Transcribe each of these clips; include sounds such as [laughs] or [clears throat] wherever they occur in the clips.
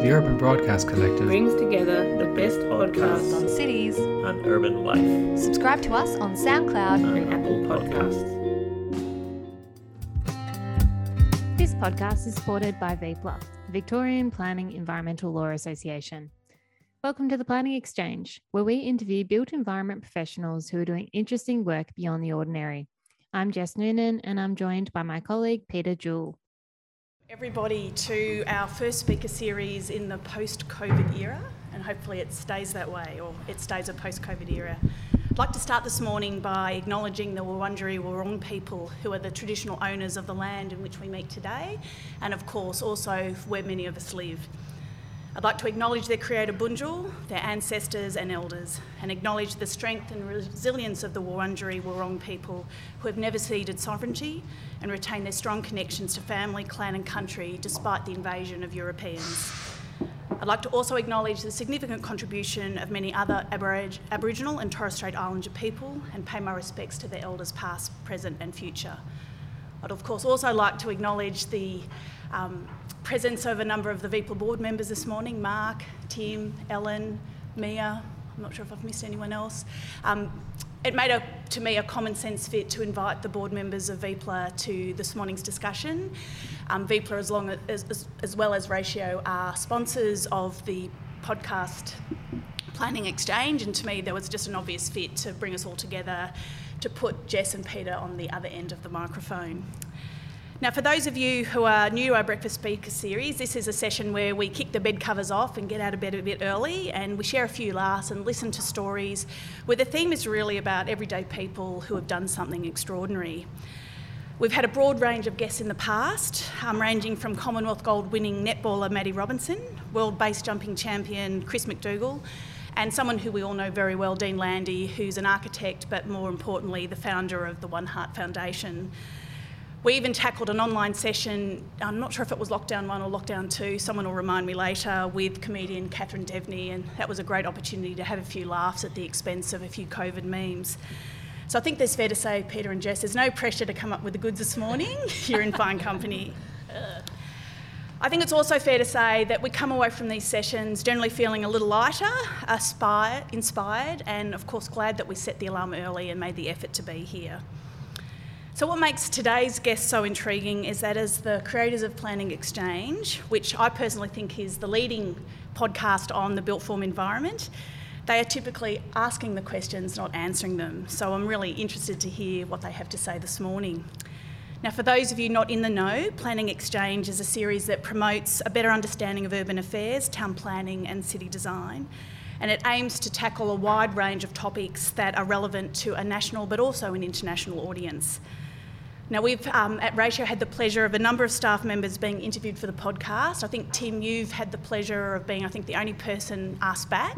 The Urban Broadcast Collective brings together the best podcasts on cities and urban life. Subscribe to us on SoundCloud and Apple Podcasts. This podcast is supported by VPLA, Victorian Planning Environmental Law Association. Welcome to the Planning Exchange, where we interview built environment professionals who are doing interesting work beyond the ordinary. I'm Jess Noonan, and I'm joined by my colleague Peter Jewell everybody to our first speaker series in the post COVID era, and hopefully it stays that way or it stays a post COVID era. I'd like to start this morning by acknowledging the Wurundjeri Wurrung people who are the traditional owners of the land in which we meet today, and of course also where many of us live. I'd like to acknowledge their creator Bunjil, their ancestors and elders, and acknowledge the strength and resilience of the Wurundjeri Wurrung people who have never ceded sovereignty and retain their strong connections to family, clan, and country despite the invasion of Europeans. I'd like to also acknowledge the significant contribution of many other Aborig- Aboriginal and Torres Strait Islander people and pay my respects to their elders past, present, and future. I'd of course also like to acknowledge the um, presence of a number of the VPLA board members this morning Mark, Tim, Ellen, Mia. I'm not sure if I've missed anyone else. Um, it made a, to me a common sense fit to invite the board members of VPLA to this morning's discussion. Um, as, long as, as, as well as Ratio, are sponsors of the podcast Planning Exchange, and to me, there was just an obvious fit to bring us all together to put Jess and Peter on the other end of the microphone. Now, for those of you who are new to our Breakfast Speaker series, this is a session where we kick the bed covers off and get out of bed a bit early and we share a few laughs and listen to stories where the theme is really about everyday people who have done something extraordinary. We've had a broad range of guests in the past, um, ranging from Commonwealth gold winning netballer Maddie Robinson, world base jumping champion Chris McDougall, and someone who we all know very well, Dean Landy, who's an architect but more importantly, the founder of the One Heart Foundation. We even tackled an online session, I'm not sure if it was lockdown one or lockdown two, someone will remind me later, with comedian Catherine Deveny, and that was a great opportunity to have a few laughs at the expense of a few COVID memes. So I think there's fair to say, Peter and Jess, there's no pressure to come up with the goods this morning. [laughs] You're in fine company. I think it's also fair to say that we come away from these sessions generally feeling a little lighter, aspire, inspired, and of course glad that we set the alarm early and made the effort to be here. So, what makes today's guest so intriguing is that as the creators of Planning Exchange, which I personally think is the leading podcast on the built form environment, they are typically asking the questions, not answering them. So, I'm really interested to hear what they have to say this morning. Now, for those of you not in the know, Planning Exchange is a series that promotes a better understanding of urban affairs, town planning, and city design. And it aims to tackle a wide range of topics that are relevant to a national but also an international audience. Now, we've um, at Ratio had the pleasure of a number of staff members being interviewed for the podcast. I think, Tim, you've had the pleasure of being, I think, the only person asked back.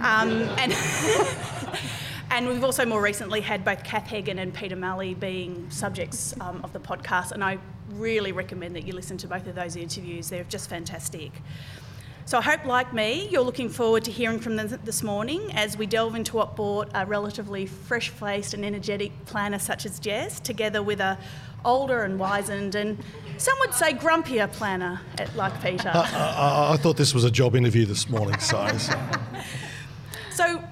Um, and, [laughs] and we've also more recently had both Kath Hagen and Peter Malley being subjects um, of the podcast. And I really recommend that you listen to both of those interviews, they're just fantastic. So I hope, like me, you're looking forward to hearing from them this morning as we delve into what brought a relatively fresh-faced and energetic planner such as Jess, together with a older and wizened and some would say grumpier planner like Peter. I, I, I, thought this was a job interview this morning, so. [laughs] so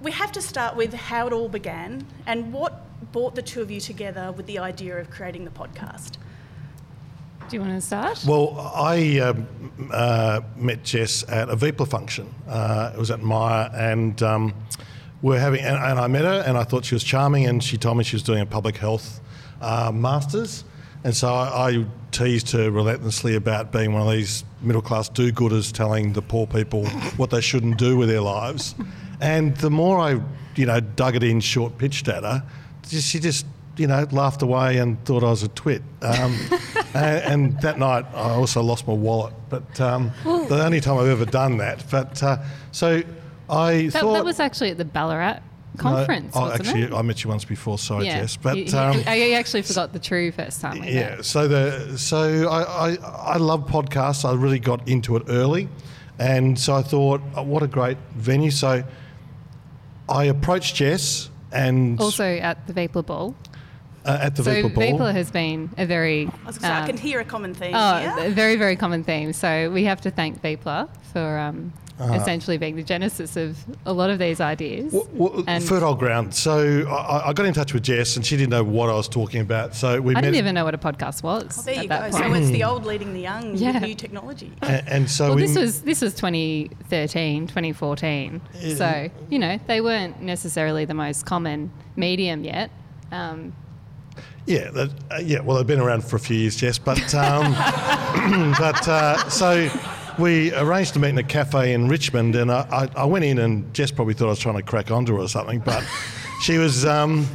we have to start with how it all began and what brought the two of you together with the idea of creating the podcast. Do you want to start? Well, I um, uh, met Jess at a VPLA function. Uh, it was at Myer, and um, we're having, and, and, I met her, and I thought she was charming, and she told me she was doing a public health uh, masters, and so I, I, teased her relentlessly about being one of these middle class do-gooders, telling the poor people what they shouldn't do with their lives. And the more I, you know, dug it in, short pitched at her, she just you know, laughed away and thought I was a twit. Um, [laughs] and, and, that night I also lost my wallet, but um, the only time I've ever done that. But uh, so I that, thought that was actually at the Ballarat conference. No, oh, actually, it? I met you once before. Sorry, yeah. Jess, but you, um, you, actually forgot the true first time. yeah. So the so I, I I love podcasts. I really got into it early, and so I thought, oh, what a great venue. So I approached Jess and also at the VPLA Ball. Uh, at the so Vapor Ball. Vapor has been a very I was gonna say, I um, can hear a common theme Oh, here. a very, very common theme. So we have to thank Vapor for um, Uh-huh. essentially being the genesis of a lot of these ideas. Well, well, And- fertile ground. So I, I got in touch with Jess, and she didn't know what I was talking about. So we I met, didn't even know what a podcast was. There at you go. that So it's the old leading the young Yeah. with new technology. and, and so well, we this was this was 2013, 2014. So you know they weren't necessarily the most common medium yet. Um, Yeah, that, uh, yeah. Well, they've been around for a few years, Jess. But um, [laughs] [clears throat] but uh, so we arranged to meet in a cafe in Richmond, and I, I, I went in, and Jess probably thought I was trying to crack onto her or something, but [laughs] she was. Um,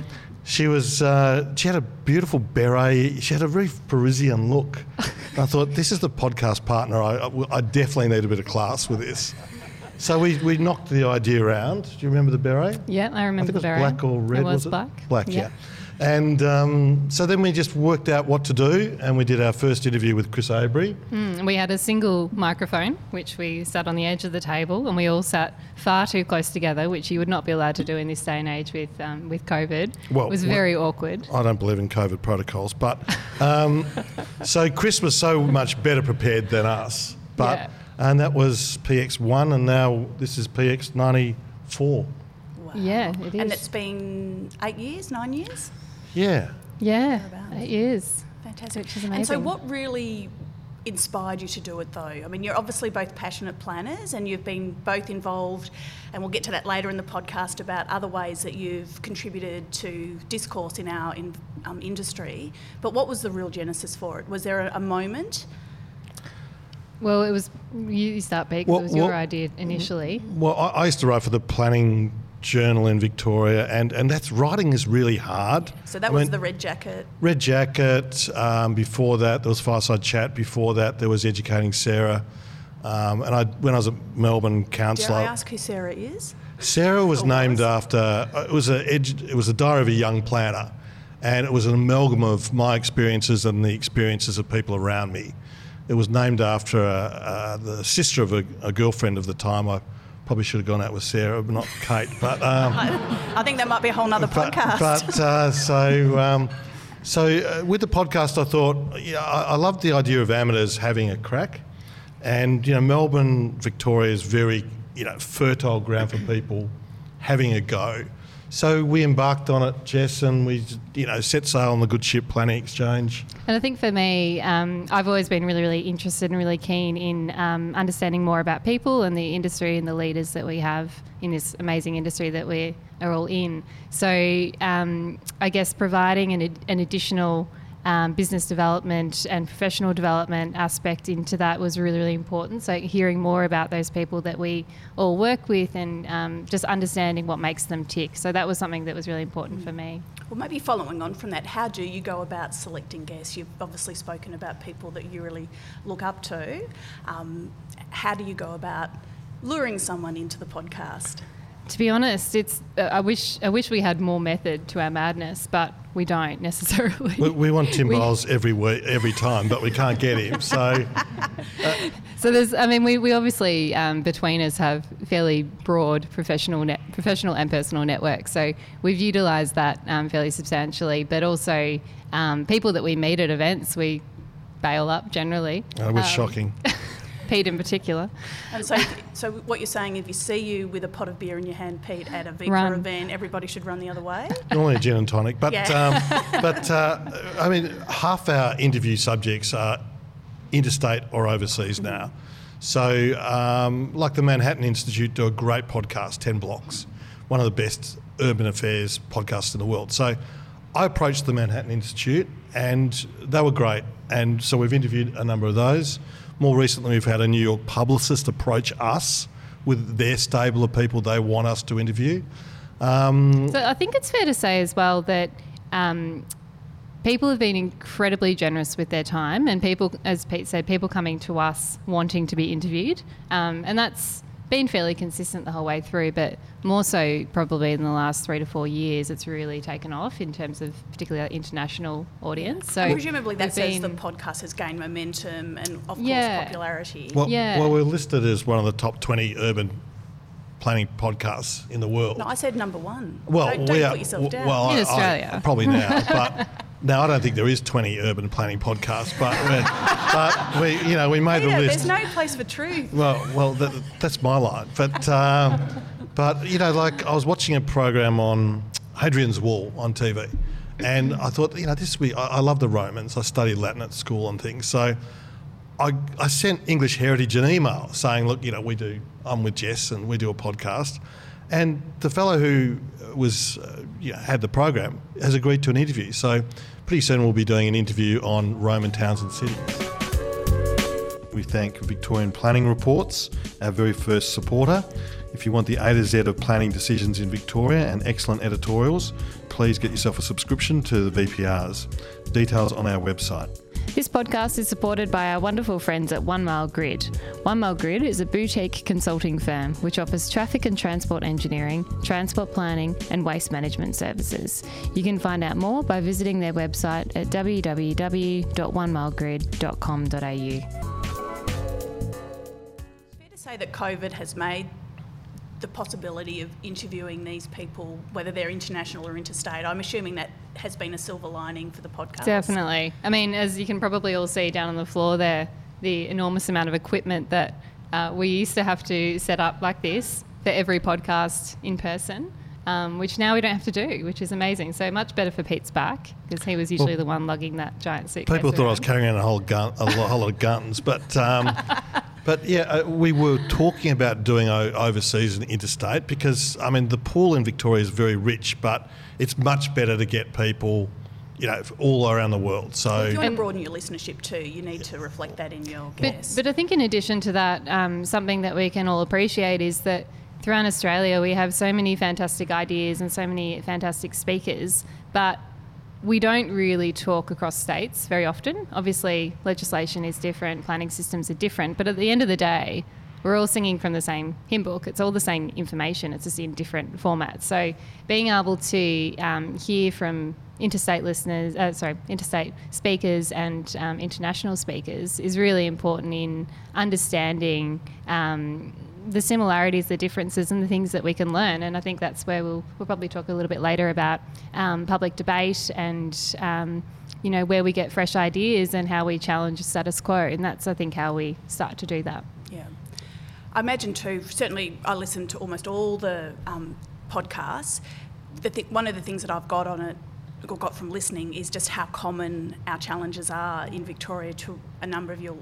she was. Uh, she had a beautiful beret. She had a very Parisian look. I thought this is the podcast partner. I, I, I definitely need a bit of class with this. So we, we knocked the idea around. Do you remember the beret? yeah, I I remember think it was the beret. black or red. It was, was it? black. Black, yeah. And um, so then we just worked out what to do, and we did our first interview with Chris Avery. Mm, we had a single microphone, which we sat on the edge of the table, and we all sat far too close together, which you would not be allowed to do in this day and age with um, with COVID. Well, it was what- very awkward. I don't believe in COVID protocols, but um, [laughs] so Chris was so much better prepared than us. But Yeah. and that was PX1, and now this is PX94. Wow. Yeah, it And it's been eight years, nine years? Yeah. Yeah, it is. Fantastic. Which is amazing. And so, what really inspired you to do it, though? I mean, you're obviously both passionate planners, and you've been both involved, and we'll get to that later in the podcast about other ways that you've contributed to discourse in our in, um, industry. But what was the real genesis for it? Was there a, a moment? Well, it was you start, Pete, 'cause Well, it was your well- idea initially. Well, I, I used to write for the Planning Journal in Victoria, and, and that's writing is really hard. So that I was mean, the red jacket. Red Jacket. Um, before that, there was Fireside Chat. Before that, there was Educating Sarah. Um, and I, when I was a Melbourne Dare councillor, I ask who Sarah is? Sarah was Or named was? after. uh, It was a edu- it was a diary of a young planner, and it was an amalgam of my experiences and the experiences of people around me. It was named after uh, uh, the sister of a, a girlfriend of the time. I probably should have gone out with Sarah, not Kate. But [laughs] um, I think that might be a whole nother but, podcast. But [laughs] uh, so, um, so uh, with the podcast, I thought, yeah, I, I love the idea of amateurs having a crack, and you know, Melbourne, Victoria is very, you know, fertile ground for people having a go. So we embarked on it, Jess, and we, you know, set sail on the good ship Planning Exchange. And I think for me, um, I've always been really, really interested and really keen in um, understanding more about people and the industry and the leaders that we have in this amazing industry that we are all in. So um, I guess providing an, an additional um, business development and professional development aspect into that was really, really important. So hearing more about those people that we all work with and um, just understanding what makes them tick. So that was something that was really important for me. Well, maybe following on from that, how do you go about selecting guests? You've obviously spoken about people that you really look up to. Um, how do you go about luring someone into the podcast? To be honest, it's. Uh, I wish. I wish we had more method to our madness, but we don't necessarily. We, we want [laughs] Tim We- Biles every week, every time, but we can't get him. So [laughs] So there's. I mean, we, we obviously um, between us have fairly broad professional net, professional and personal networks. So we've utilised that um, fairly substantially, but also um, people that we meet at events, we bail up generally. uh, it was Um, shocking. [laughs] Pete in particular. And so, so what you're saying, if you see you with a pot of beer in your hand, Pete, at a Vita Run. event, everybody should run the other way? Normally a gin and tonic, but Yeah. um, but uh, I mean, half our interview subjects are interstate or overseas now. So, um, like the Manhattan Institute do a great podcast, Ten Blocks, one of the best urban affairs podcasts in the world. So, I approached the Manhattan Institute, and they were great. And so we've interviewed a number of those. More recently, we've had a New York publicist approach us with their stable of people they want us to interview. Um, So I think it's fair to say as well that um, people have been incredibly generous with their time, and people, as Pete said, people coming to us wanting to be interviewed, um, and that's been fairly consistent the whole way through. But more so, probably in the last three to four years, it's really taken off in terms of particularly our international audience. So And presumably that we've says the podcast has gained momentum and, of Yeah. course, popularity. Well, Yeah. well, we're listed as one of the top 20 urban planning podcasts in the world. no, I said number one. well, don't, don't we are, put yourself down. well, In I- I- Australia. probably now, but [laughs] Now I don't think there is 20 urban planning podcasts, but [laughs] but we you know we made Peter, the list. there's no place for truth. Well, well, that, that's my line. But, um, but you know, like I was watching a program on Hadrian's Wall on TV, and I thought, you know, this be. I, I love the Romans. I studied Latin at school and things. So, I, I sent English Heritage an email saying, look, you know, we do. I'm with Jess, and we do a podcast. And the fellow who was, uh, you know, had the program has agreed to an interview. So, pretty soon we'll be doing an interview on Roman towns and cities. We thank Victorian Planning Reports, our very first supporter. If you want the A to Z of planning decisions in Victoria and excellent editorials, please get yourself a subscription to the VPRs. Details on our website. This podcast is supported by our wonderful friends at One Mile Grid. One Mile Grid is a boutique consulting firm which offers traffic and transport engineering, transport planning, and waste management services. You can find out more by visiting their website at www.onemilegrid.com.au. It's fair to say that COVID has made the possibility of interviewing these people, whether they're international or interstate. I'm assuming that has been a silver lining for the podcast. Definitely. I mean, as you can probably all see down on the floor there, the enormous amount of equipment that uh, we used to have to set up like this for every podcast in person. Um, which now we don't have to do, which is amazing. So much better for Pete's back because he was usually the one lugging that giant suitcase. People thought I was carrying a whole gun, a whole lot of guns, but um, [laughs] but yeah, uh, we were talking about doing overseas and interstate because I mean the pool in Victoria is very rich, but it's much better to get people, you know, all around the world. So If you want to broaden your listenership too, you need to reflect that in your But, guests. but I think in addition to that, um, something that we can all appreciate is that throughout Australia we have so many fantastic ideas and so many fantastic speakers, but we don't really talk across states very often. Obviously, legislation is different, planning systems are different, but at the end of the day, we're all singing from the same hymn book. It's all the same information, it's just in different formats. So, being able to um, hear from interstate listeners, uh, sorry, interstate speakers and um, international speakers is really important in understanding. Um, the similarities, the differences, and the things that we can learn. And I think that's where we'll, we'll probably talk a little bit later about um, public debate and, um, you know, where we get fresh ideas and how we challenge the status quo. And that's, I think, how we start to do that. Yeah. I imagine too, certainly I listen to almost all the um, podcasts. The th- one of the things that I've got on it, got from listening, is just how common our challenges are in Victoria to a number of your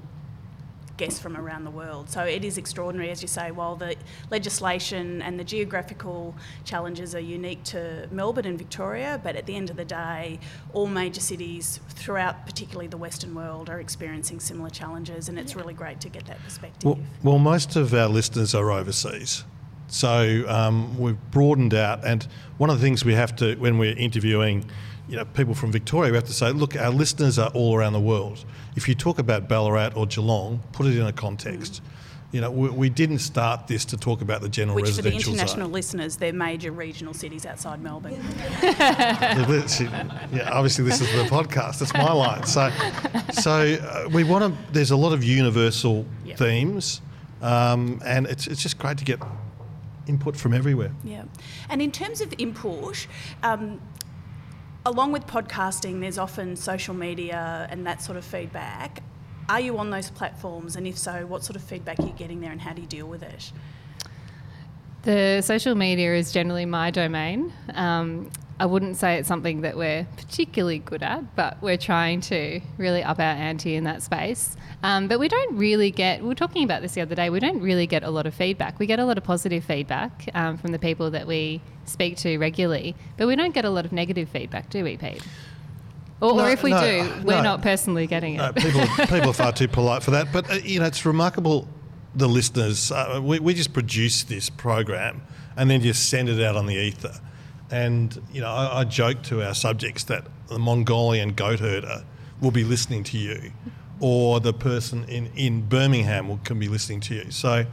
guests from around the world. So it is extraordinary, as you say, while the legislation and the geographical challenges are unique to Melbourne and Victoria, but at the end of the day, all major cities throughout, particularly the Western world, are experiencing similar challenges, and it's really great to get that perspective. Well, well, most of our listeners are overseas. So um, we've broadened out, and one of the things we have to, when we're interviewing, you know, people from Victoria, we have to say, look, our listeners are all around the world. If you talk about Ballarat or Geelong, put it in a context. You know, we, we didn't start this to talk about the general Which for the international zone. listeners, they're major regional cities outside Melbourne. [laughs] Yeah, yeah, obviously this is the podcast. That's my line. So, so uh, we want to. There's a lot of universal Yep. themes, um, and it's it's just great to get input from everywhere. Yeah. And in terms of input, um, along with podcasting, there's often social media and that sort of feedback. Are you on those platforms? And if so, what sort of feedback are you getting there and how do you deal with it? The social media is generally my domain. Um, I wouldn't say it's something that we're particularly good at, but we're trying to really up our ante in that space. Um, but we don't really get, we were talking about this the other day, we don't really get a lot of feedback. We get a lot of positive feedback um, from the people that we speak to regularly, but we don't get a lot of negative feedback, do we, Pete? Or, No, or if we no, do, we're no. not personally getting it. No, people [laughs] people are far too polite for that. But uh, you know, it's remarkable. The listeners, uh, we we just produce this program and then just send it out on the ether. And you know, I, I joke to our subjects that the Mongolian goat herder will be listening to you, or the person in in Birmingham will, can be listening to you. So.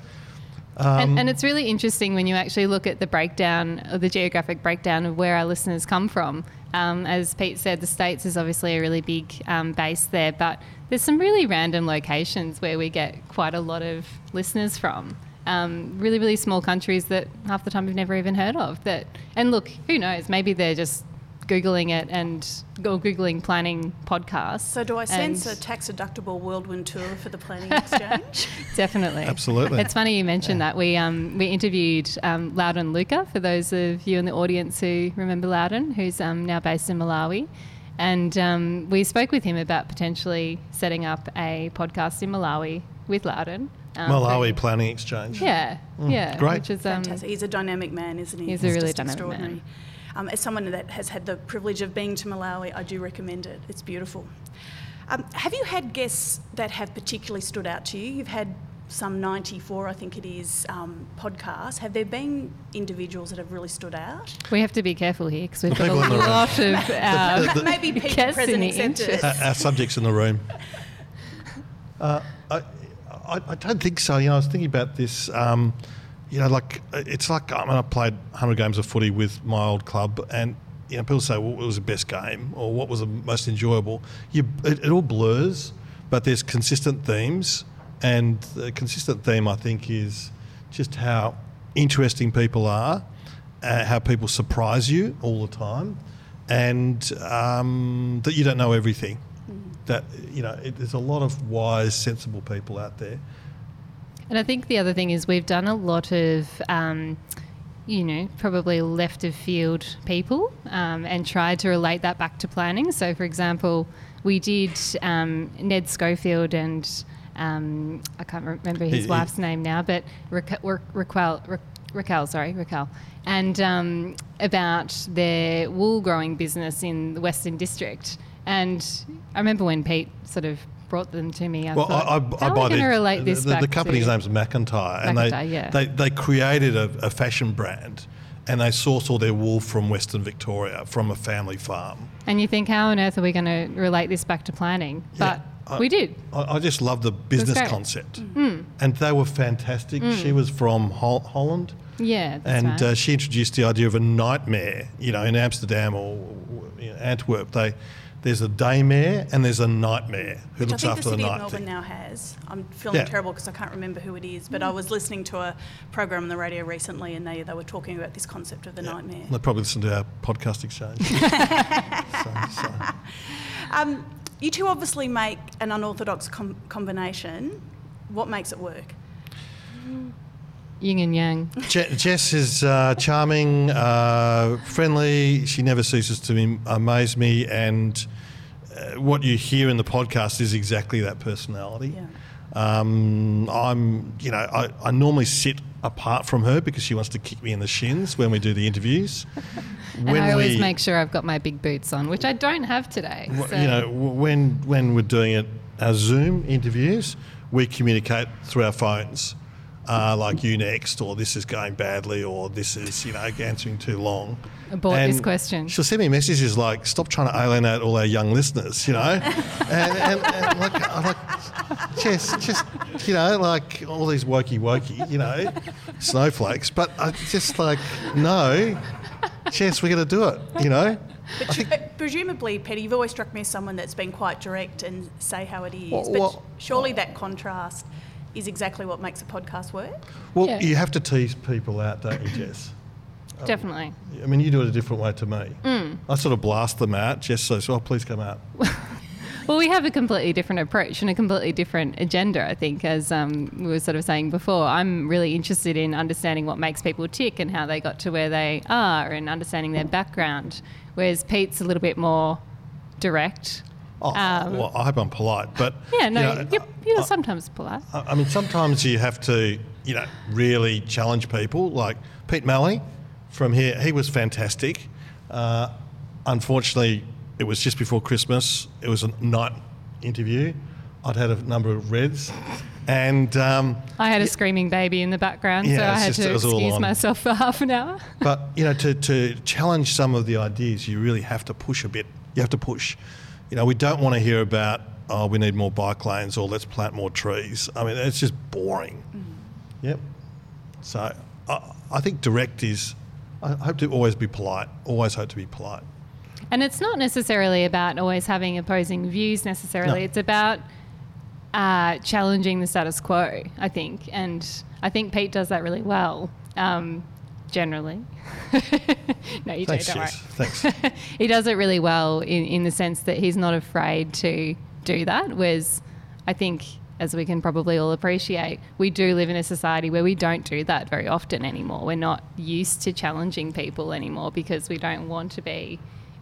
Um, and, and it's really interesting when you actually look at the breakdown, or the geographic breakdown of where our listeners come from. Um, as Pete said, the States is obviously a really big um, base there, but there's some really random locations where we get quite a lot of listeners from. Um, really, really small countries that half the time we've never even heard of. That and look, who knows? Maybe they're just googling it and or googling planning podcasts. So do I sense a tax deductible whirlwind tour for the planning exchange? [laughs] Definitely, Absolutely. It's funny you mentioned that. We um, we interviewed um, Loudon Luca for those of you in the audience who remember Loudon, who's um, now based in Malawi, and um, we spoke with him about potentially setting up a podcast in Malawi with Loudon. um, Malawi who- Planning Exchange. Yeah, yeah, great. Which is um, Fantastic. He's a dynamic man, isn't he? He's a really just dynamic man. Extraordinary. Um, as someone that has had the privilege of being to Malawi, I do recommend it. It's beautiful. Um, have you had guests that have particularly stood out to you? You've had some 94, I think it is, um, podcasts. Have there been individuals that have really stood out? We have to be careful here because we've got people a in the room. lot of [laughs] uh, Maybe people [laughs] guests in present the accepted. Our, our subjects in the room. [laughs] Uh, I, I, I don't think so. You know, I was thinking about this. Um, you know, like it's like I mean, I played 100 games of footy with my old club, and you know, people say, "Well, what was the best game?" or "What was the most enjoyable?" You, it, it all blurs, but there's consistent themes, and the consistent theme I think is just how interesting people are, uh, how people surprise you all the time, and um, that you don't know everything. That you know, it, there's a lot of wise, sensible people out there. And I think the other thing is we've done a lot of, um, you know, probably left of field people um, and tried to relate that back to planning. So, for example, we did um, Ned Schofield and um, I can't remember his wife's name now, but Raquel, Ra- Raquel, Ra- Raquel sorry, Raquel, and um, about their wool growing business in the Western District. And I remember when Pete sort of brought them to me. I Well, thought, I, I, I how are we going to relate this the, back the company's name's McIntyre, and they, yeah. they they created a, a fashion brand, and they source all their wool from Western Victoria from a family farm. And you think, how on earth are we going to relate this back to planning? Yeah, But I- we did. I, I just love the business concept, mm. Mm. and they were fantastic. Mm. She was from Hol- Holland. Yeah, that's and right. uh, she introduced the idea of a nightmare. You know, in Amsterdam or you know, Antwerp, they there's a daymare and there's a nightmare who Which I looks think the after the, City of night Melbourne thing. now has. I'm feeling Yeah. terrible because I can't remember who it is, but I was listening to a program on the radio recently and they, they were talking about this concept of the nightmare. They probably listened to our podcast exchange. [laughs] so, so. Um, you two obviously make an unorthodox com- combination. What makes it work? Yin and yang. Je- Jess is uh, charming, uh, friendly. She never ceases to am- amaze me, and uh, what you hear in the podcast is exactly that personality. Yeah. Um, I'm, you know, I, I normally sit apart from her because she wants to kick me in the shins when we do the interviews. [laughs] And I always make sure I've got my big boots on, which I don't have today. w- so- you know, w- when when we're doing it, our Zoom interviews, we communicate through our phones, uh, like you next, or this is going badly, or this is you know answering too long. Abort this And question. She'll send me messages like, "Stop trying to alienate all our young listeners," you know, [laughs] and, and, and like, I'm like, just, just, you know, like all these wokey wokey, you know, snowflakes. But I just like, no, Jess, we're going to do it, you know. But you, uh, presumably, Peter, you've always struck me as someone that's been quite direct and say how it is. Well, but well- surely that contrast is exactly what makes a podcast work. Well, Yeah. you have to tease people out, don't you, Jess? [coughs] Definitely. I mean, you do it a different way to me. Mm. I sort of blast them out. Jess says, "Oh, please come out." [laughs] Well, we have a completely different approach and a completely different agenda, I think, as um, we were sort of saying before. I'm really interested in understanding what makes people tick and how they got to where they are and understanding their background, whereas Pete's a little bit more direct. Oh, Um, well, I hope I'm polite, but Yeah, no, you know, you're, you're sometimes polite. I, I mean, sometimes you have to, you know, really challenge people. Like Pete Malley from here, he was fantastic. Uh, unfortunately, it was just before Christmas. It was a night interview. I'd had a number of reds, and um, I had a screaming baby in the background, so I had just- to it was all excuse myself for half an hour. But you know, to, to challenge some of the ideas, you really have to push a bit. You have to push. You know, we don't want to hear about oh, we need more bike lanes or let's plant more trees. I mean, it's just boring. Yep. So I, I think direct is. I hope to always be polite. Always hope to be polite. And it's not necessarily about always having opposing views necessarily. No. It's about uh, challenging the status quo, I think. And I think Pete does that really well. Um, generally. [laughs] no, you Thanks, do, don't Jess. worry. Thanks. [laughs] he does it really well in, in the sense that he's not afraid to do that. Whereas I think, as we can probably all appreciate, we do live in a society where we don't do that very often anymore. We're not used to challenging people anymore because we don't want to be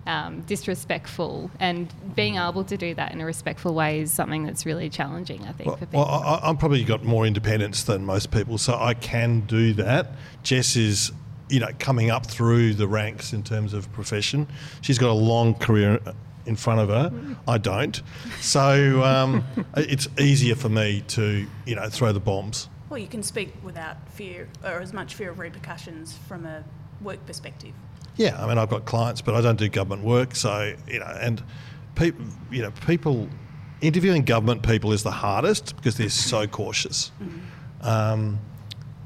um, disrespectful. And being able to do that in a respectful way is something that's really challenging, I think, Well, for people. well I, I'm probably got more independence than most people, so I can do that. Jess is, you know, coming up through the ranks in terms of profession. She's got a long career in front of her. I don't, so um, [laughs] it's easier for me to, you know, throw the bombs. Well, you can speak without fear or as much fear of repercussions from a work perspective. Yeah, I mean, I've got clients, but I don't do government work, so you know, and people, you know, people interviewing government people is the hardest because they're so cautious. Um,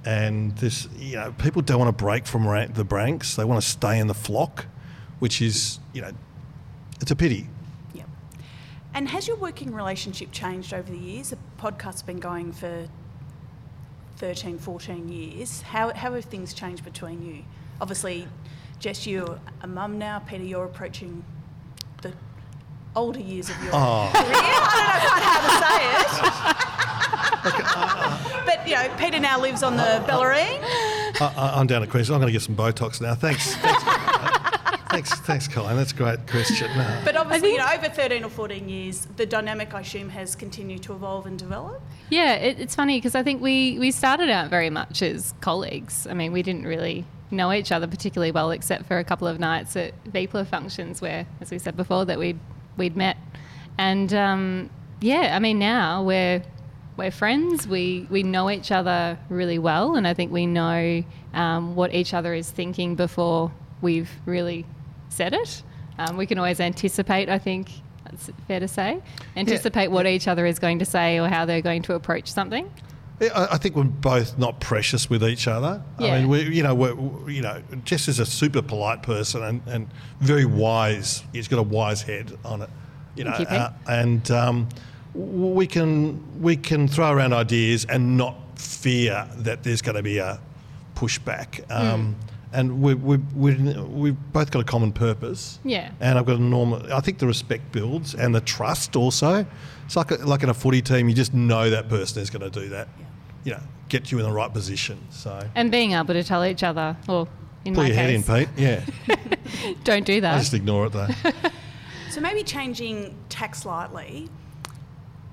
and this, you know, people don't want to break from ra- the ranks; they want to stay in the flock, which is, you know, it's a pity. Yep. And has your working relationship changed over the years? The podcast's been going for 13, 14 years. How, how have things changed between you? Obviously, Jess, you're a mum now. Peter, you're approaching the older years of your Oh. career. I don't know quite how to say it. Uh, uh, but, you know, Peter now lives on the uh, Bellarine. I, I- I'm down at Queenscliff. I'm going to get some Botox now. Thanks. Thanks. Thanks, thanks, Colin. That's a great question. Uh, But obviously, you know, over 13 or 14 years, the dynamic, I assume, has continued to evolve and develop. Yeah, it, it's funny because I think we, we started out very much as colleagues. I mean, we didn't really know each other particularly well, except for a couple of nights at VPLA functions where, as we said before, that we'd we'd met. And um, yeah, I mean, now we're we're friends. We we know each other really well, and I think we know um, what each other is thinking before we've really said it. Um, we can always anticipate. I think that's fair to say. Anticipate what each other is going to say or how they're going to approach something. Yeah, I think we're both not precious with each other. Yeah. I mean, we, you know, we're, you know, Jess is a super polite person and, and very wise. He's got a wise head on it, you know, you, uh, and um, we can we can throw around ideas and not fear that there's going to be a pushback. Hmm. Um, And we, we, we, we've both got a common purpose. Yeah. And I've got a normal. I think the respect builds and the trust also. It's like a, like in a footy team, you just know that person is going to do that. You know, get you in the right position. So And being able to tell each other, or in pull my your head in, Pete. Yeah, [laughs] don't do that. I that. just ignore it though. So maybe changing tack slightly.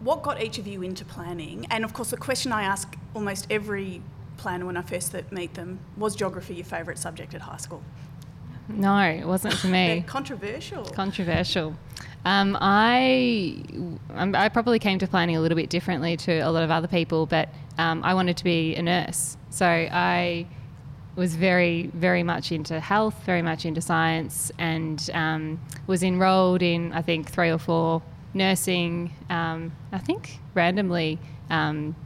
What got each of you into planning? And of course, the question I ask almost every planner when I first meet them was geography your favourite subject at high school? No, it wasn't for me. controversial. Controversial. Um, I um, I probably came to planning a little bit differently to a lot of other people, but um, I wanted to be a nurse. So I was very very much into health, very much into science, and um, was enrolled in I think three or four nursing. Um, I think randomly. Um,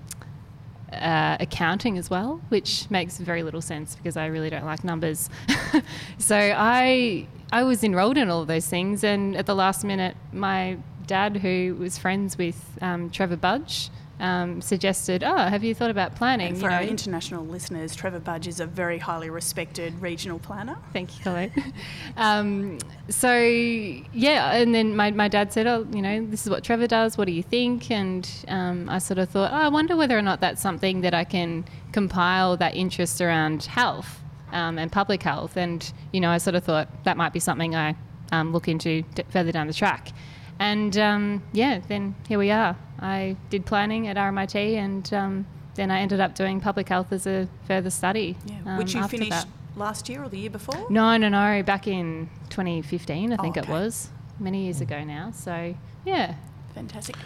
uh, accounting as well, which makes very little sense because I really don't like numbers. [laughs] so I I was enrolled in all of those things, and at the last minute, my dad, who was friends with um, Trevor Budge, um, suggested, "Oh, have you thought about planning?" And you for our international listeners, Trevor Budge is a very highly respected regional planner. Thank you, Colleen. [laughs] um, so yeah, and then my, my dad said, "Oh, you know, this is what Trevor does. What do you think?" And um, I sort of thought, "Oh, I wonder whether or not that's something that I can compile that interest around health um, and public health." And you know, I sort of thought that might be something I um, look into d- further down the track. And um, yeah, then here we are. I did planning at RMIT, and um, then I ended up doing public health as a further study. Yeah, um, which you after finished that. last year or the year before? No, no, no. Back in 2015, I think it okay. was. Many years ago now. So, yeah. Fantastic.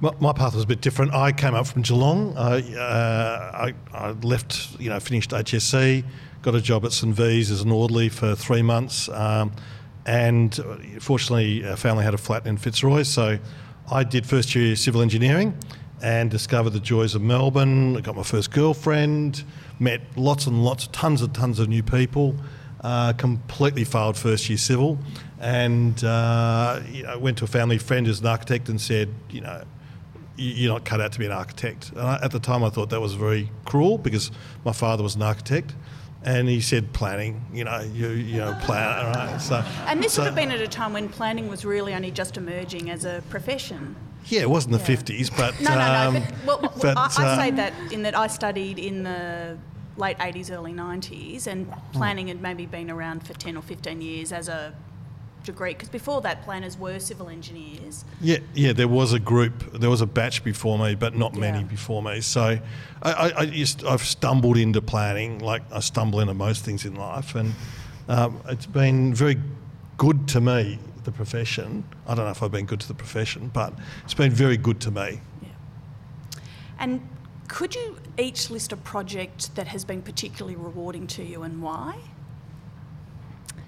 My, my path was a bit different. I came up from Geelong. I, uh, I, I left, you know, finished HSC, got a job at St V's as an orderly for three months, um, and uh, fortunately, our family had a flat in Fitzroy, so I did first year civil engineering and discovered the joys of Melbourne. I got my first girlfriend, met lots and lots, tons and tons of new people. Uh, completely failed first year civil, and uh, you know, went to a family friend who's an architect and said, you know, "You- you're not cut out to be an architect. And I, at the time, I thought that was very cruel because my father was an architect. And he said, planning, you know, you, you know, plan, all right? So, And this so- would have been at a time when planning was really only just emerging as a profession. Yeah, it wasn't the Yeah. 50s, but. No, no, no. um, but, well, well, but, I, I uh, say that in that I studied in the late 80s, early 90s, and Hmm. planning had maybe been around for 10 or 15 years as a degree. Because before that, planners were civil engineers. Yeah, yeah, there was a group, there was a batch before me, but not many before me. So I, I, I just, I've stumbled into planning, like I stumble into most things in life, and um, it's been very good to me, the profession. I don't know if I've been good to the profession, but it's been very good to me. And could you each list a project that has been particularly rewarding to you and why?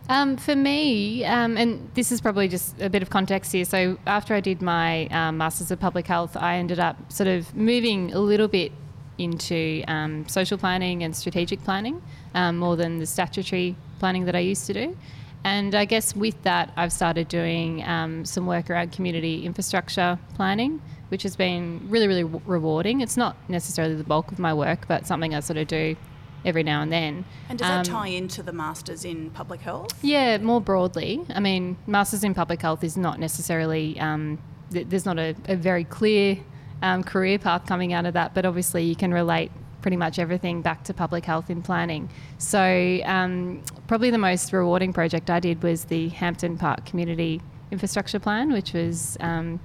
Um, for me, um, and this is probably just a bit of context here. So, after I did my um, Masters of Public Health, I ended up sort of moving a little bit into um, social planning and strategic planning um, more than the statutory planning that I used to do. And I guess with that, I've started doing um, some work around community infrastructure planning, which has been really, really rewarding. It's not necessarily the bulk of my work, but something I sort of do every now and then. And does that Um, tie into the Masters in Public Health? yeah, more broadly. I mean, Masters in Public Health is not necessarily, um, th- there's not a, a very clear um, career path coming out of that, but obviously you can relate pretty much everything back to public health in planning. So, um, probably the most rewarding project I did was the Hampton Park Community Infrastructure Plan, which was um,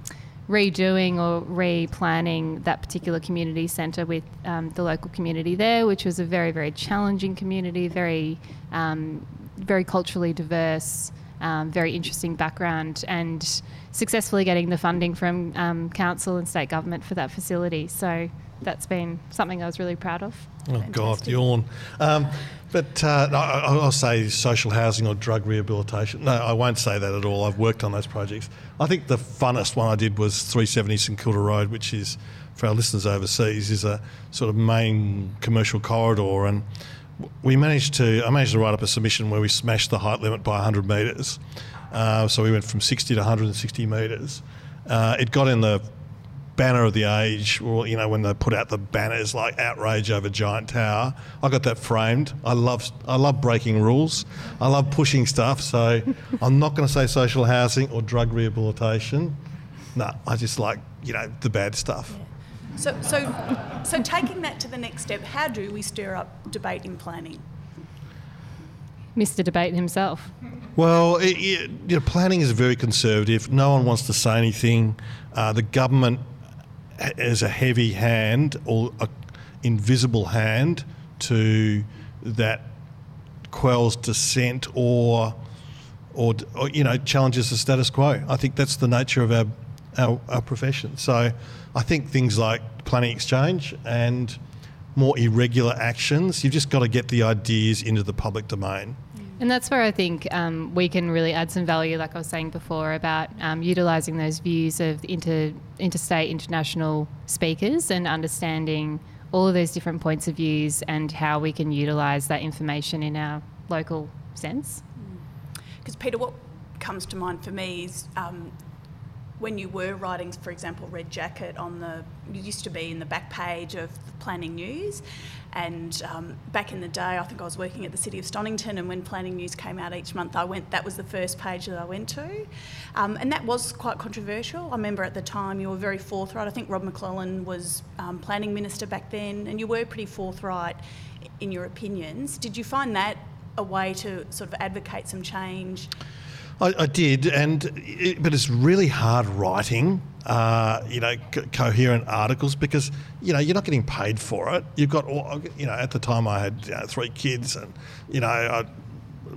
redoing or replanning that particular community centre with um, the local community there, which was a very, very challenging community, very, um, very culturally diverse, um, very interesting background, and successfully getting the funding from um, council and state government for that facility. So that's been something I was really proud of. Oh God, yawn. Um, but uh, I, I'll say social housing or drug rehabilitation. No, I won't say that at all. I've worked on those projects. I think the funnest one I did was 370 St Kilda Road, which is for our listeners overseas is a sort of main commercial corridor, and we managed to. I managed to write up a submission where we smashed the height limit by 100 metres. Uh, so we went from 60 to 160 metres. Uh, it got in the banner of the age, or you know, when they put out the banners like outrage over giant tower. I got that framed. I love I love breaking rules. I love pushing stuff. So [laughs] I'm not going to say social housing or drug rehabilitation. No, I just like you know the bad stuff. So, so, so taking that to the next step, how do we stir up debate in planning? Mr. Debate himself. Well, it, it, you know, planning is very conservative. No one wants to say anything. Uh, the government has a heavy hand or a invisible hand to that quells dissent or, or, or you know challenges the status quo. I think that's the nature of our, our our profession. So, I think things like planning exchange and more irregular actions. You've just got to get the ideas into the public domain. And that's where I think um, we can really add some value, like I was saying before, about um, utilising those views of inter, interstate, international speakers and understanding all of those different points of views and how we can utilise that information in our local sense. Because Peter, what comes to mind for me is um, when you were writing, for example, Red Jacket on the, used to be in the back page of Planning News. And um, back in the day, I think I was working at the City of Stonington, and when Planning News came out each month, I went. That was the first page that I went to, um, and that was quite controversial. I remember at the time you were very forthright. I think Rob Maclellan was um, Planning Minister back then, and you were pretty forthright in your opinions. Did you find that a way to sort of advocate some change? I, I did, and it, but it's really hard writing, uh, you know, co- coherent articles because you know you're not getting paid for it. You've got, all, you know, at the time I had you know, three kids and you know,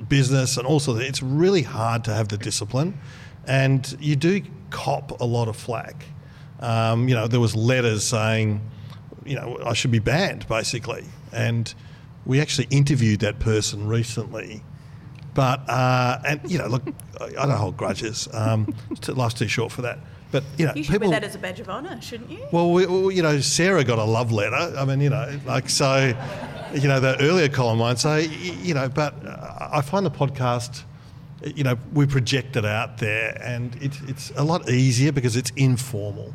business and also it's really hard to have the discipline, and you do cop a lot of flack. Um, you know, there was letters saying, you know, I should be banned basically, and we actually interviewed that person recently. But uh, and you know, look, I I don't hold grudges. Um, life's too short for that. But you know, You should people. wear that as a badge of honour, shouldn't you? well, we, we- you know, Sarah got a love letter. I mean, you know, like so, you know, the earlier column might say, y- you know, but uh, I find the podcast, you know, we project it out there, and it's it's a lot easier because it's informal.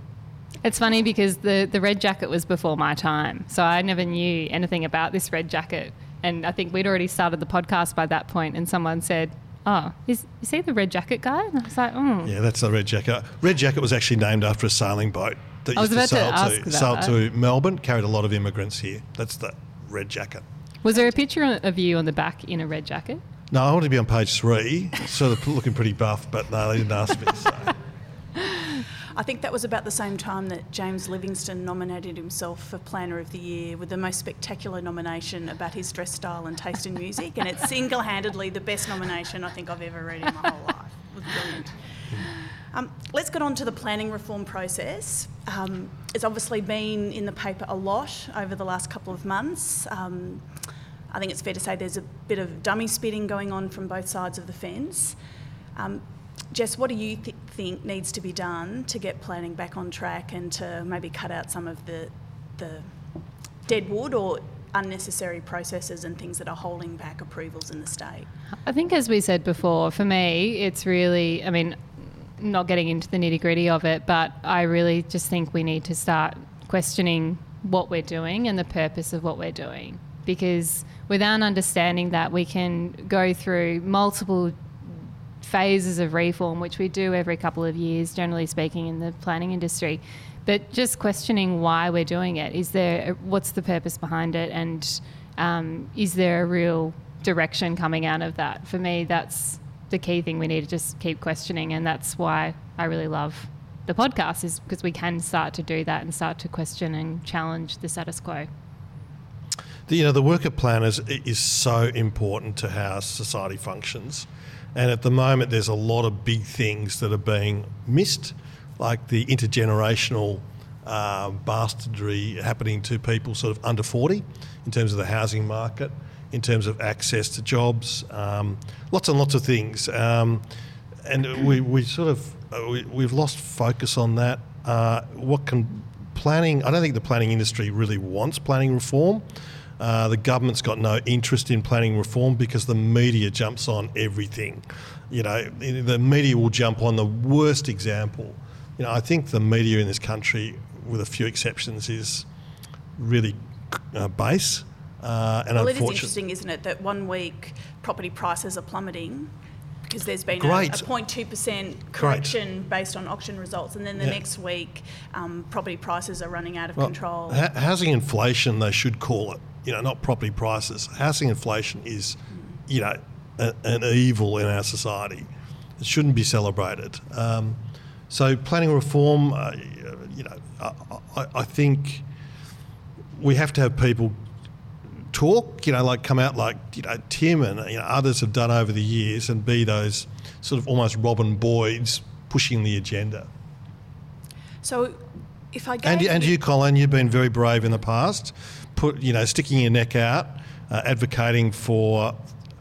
It's funny because the, the red jacket was before my time. So I never knew anything about this red jacket and I think we'd already started the podcast by that point, and someone said, "Oh, is, is he the red jacket guy?" And I was like, "Oh, Yeah, that's the Red Jacket. Red Jacket was actually named after a sailing boat that I was used to sail to to, about sail to Melbourne, carried a lot of immigrants here. That's the Red Jacket. Was there a picture of you on the back in a red jacket? No, I wanted to be on page three, sort of looking pretty buff, but no, they didn't ask me. So. [laughs] I think that was about the same time that James Livingston nominated himself for Planner of the Year with the most spectacular nomination about his dress style and taste in music. And it's single handedly the best nomination I think I've ever read in my whole life. It was brilliant. Um, let's get on to the planning reform process. Um, it's obviously been in the paper a lot over the last couple of months. Um, I think it's fair to say there's a bit of dummy spitting going on from both sides of the fence. Um, Jess, what do you th- think needs to be done to get planning back on track and to maybe cut out some of the, the dead wood or unnecessary processes and things that are holding back approvals in the state? I think, as we said before, for me, it's really, I mean, not getting into the nitty gritty of it, but I really just think we need to start questioning what we're doing and the purpose of what we're doing. Because without understanding that, we can go through multiple phases of reform, which we do every couple of years, generally speaking, in the planning industry. But just questioning why we're doing it. Is there, what's the purpose behind it? And um, is there a real direction coming out of that? For me, that's the key thing we need to just keep questioning. And that's why I really love the podcast, is because we can start to do that and start to question and challenge the status quo. The, you know, the work of planners is so important to how society functions. And at the moment, there's a lot of big things that are being missed, like the intergenerational uh, bastardry happening to people sort of under 40 in terms of the housing market, in terms of access to jobs, um, lots and lots of things. Um, and we, we sort of uh, we, we've lost focus on that. Uh, what can planning? I don't think the planning industry really wants planning reform. Uh, the government's got no interest in planning reform because the media jumps on everything. You know, the media will jump on the worst example. You know, I think the media in this country, with a few exceptions, is really uh, base. Uh, and Well, it is interesting, isn't it, that one week property prices are plummeting because there's been a, a Great. 0.2% correction based on auction results, and then the Yeah. next week um, property prices are running out of Well, control. ha- housing inflation, they should call it. You know, not property prices. Housing inflation is, you know, a, an evil in our society. It shouldn't be celebrated. Um, so planning reform, uh, you know, I, I, I think we have to have people talk, you know, like come out like, you know, Tim and you know, others have done over the years and be those sort of almost Robin Boyds pushing the agenda. so if I And, and you, Colin, you've been very brave in the past, put you know, sticking your neck out, uh, advocating for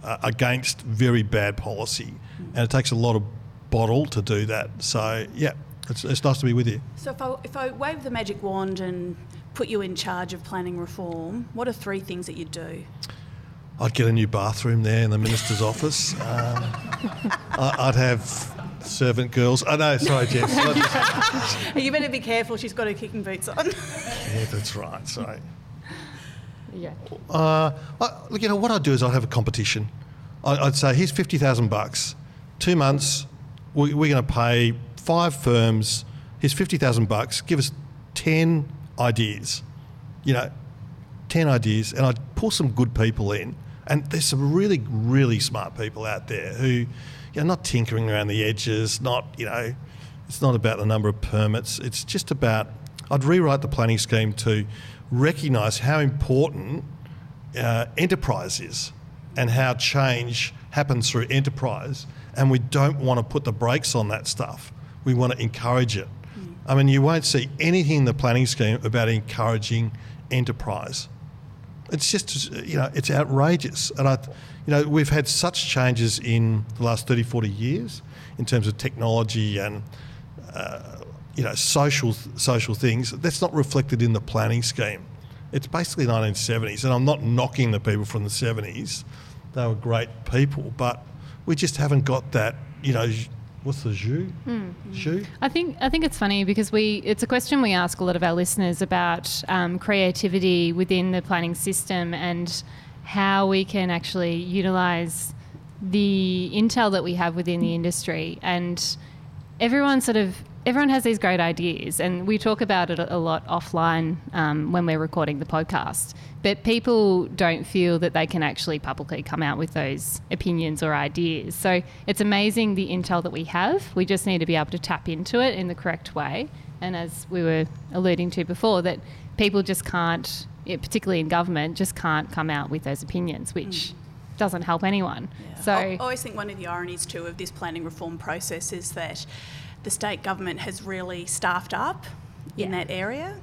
uh, against very bad policy, and it takes a lot of bottle to do that. So yeah, it's, it's nice to be with you. So if I, if I wave the magic wand and put you in charge of planning reform, what are three things that you'd do? I'd get a new bathroom there in the minister's office. [laughs] Um, I, I'd have servant girls. I know, sorry, Jess. [laughs] You better be careful, she's got her kicking boots on. yeah, that's right. Sorry. Yeah. Uh, I, look, you know what I'd do is I'd have a competition. I, I'd say here's fifty thousand bucks, two months. We, we're going to pay five firms. Here's fifty thousand bucks. Give us ten ideas. You know, ten ideas, and I'd pull some good people in. And there's some really, really smart people out there who, you know, not tinkering around the edges. Not, you know, it's not about the number of permits. It's just about. I'd rewrite the planning scheme to recognise how important uh, enterprise is and how change happens through enterprise. And we don't want to put the brakes on that stuff. We want to encourage it. I mean, you won't see anything in the planning scheme about encouraging enterprise. It's just, you know, it's outrageous. And I, you know, we've had such changes in the last 30, 40 years in terms of technology and, uh, you know, social social things. That's not reflected in the planning scheme. It's basically 1970s, and I'm not knocking the people from the 70s. They were great people, but we just haven't got that, you know, what's the zhuzh? Zhuzh? I think I think it's funny because we it's a question we ask a lot of our listeners about um, creativity within the planning system and how we can actually utilize the intel that we have within the industry and everyone sort of everyone has these great ideas and we talk about it a lot offline um, when we're recording the podcast. But people don't feel that they can actually publicly come out with those opinions or ideas. So it's amazing the intel that we have. We just need to be able to tap into it in the correct way. And as we were alluding to before that people just can't particularly in government just can't come out with those opinions which mm. doesn't help anyone. Yeah. So I always think one of the ironies too of this planning reform process is that the state government has really staffed up yeah. in that area.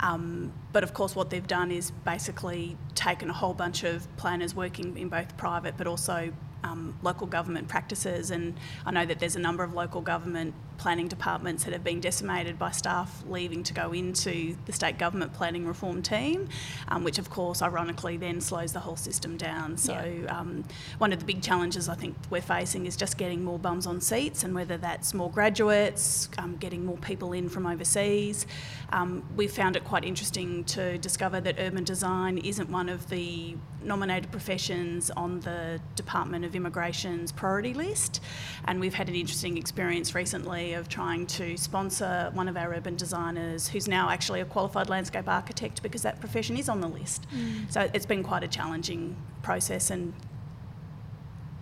Um, but of course, what they've done is basically taken a whole bunch of planners working in both private but also um, local government practices. And I know that there's a number of local government planning departments that have been decimated by staff leaving to go into the state government planning reform team, um, which of course, ironically, then slows the whole system down. So, yeah. um, one of the big challenges I think we're facing is just getting more bums on seats, and whether that's more graduates, um, getting more people in from overseas. Um, we found it quite interesting to discover that urban design isn't one of the nominated professions on the Department of Immigration's priority list. And we've had an interesting experience recently of trying to sponsor one of our urban designers who's now actually a qualified landscape architect because that profession is on the list. Mm. So it's been quite a challenging process and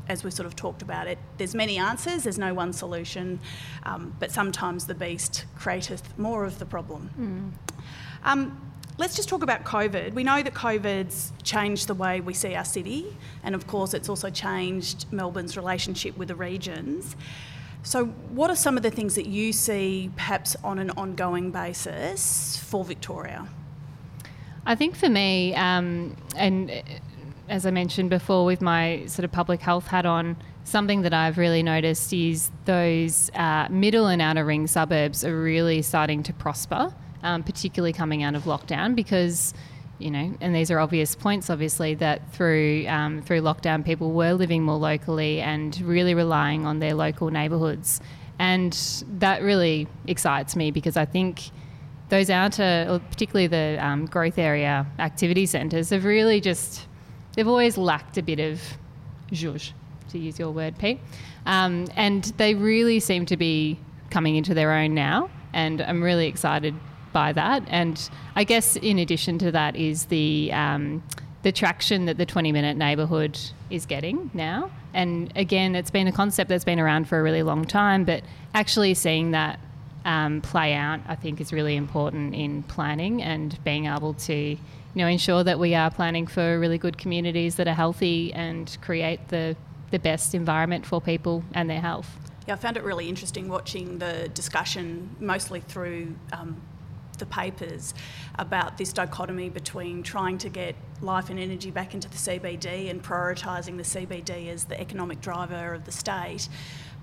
as we sort of talked about it, there's many answers, there's no one solution, um, but sometimes the beast createth more of the problem. Mm. Um, Let's just talk about COVID. We know that COVID's changed the way we see our city, and of course, it's also changed Melbourne's relationship with the regions. So, what are some of the things that you see perhaps on an ongoing basis for Victoria? I think for me, um, and as I mentioned before, with my sort of public health hat on, something that I've really noticed is those uh, middle and outer ring suburbs are really starting to prosper um, particularly coming out of lockdown, because you know, and these are obvious points, obviously, that through um, through lockdown, people were living more locally and really relying on their local neighbourhoods, and that really excites me because I think those outer, particularly the um, growth area activity centres, have really just they've always lacked a bit of zhuzh, to use your word, Pete, um, and they really seem to be coming into their own now, and I'm really excited by that. And I guess in addition to that is the um, the traction that the 20 minute neighbourhood is getting now. And again, it's been a concept that's been around for a really long time, but actually seeing that um, play out, I think, is really important in planning and being able to, you know, ensure that we are planning for really good communities that are healthy and create the the best environment for people and their health. Yeah, I found it really interesting watching the discussion, mostly through um, the papers about this dichotomy between trying to get life and energy back into the CBD and prioritising the CBD as the economic driver of the state.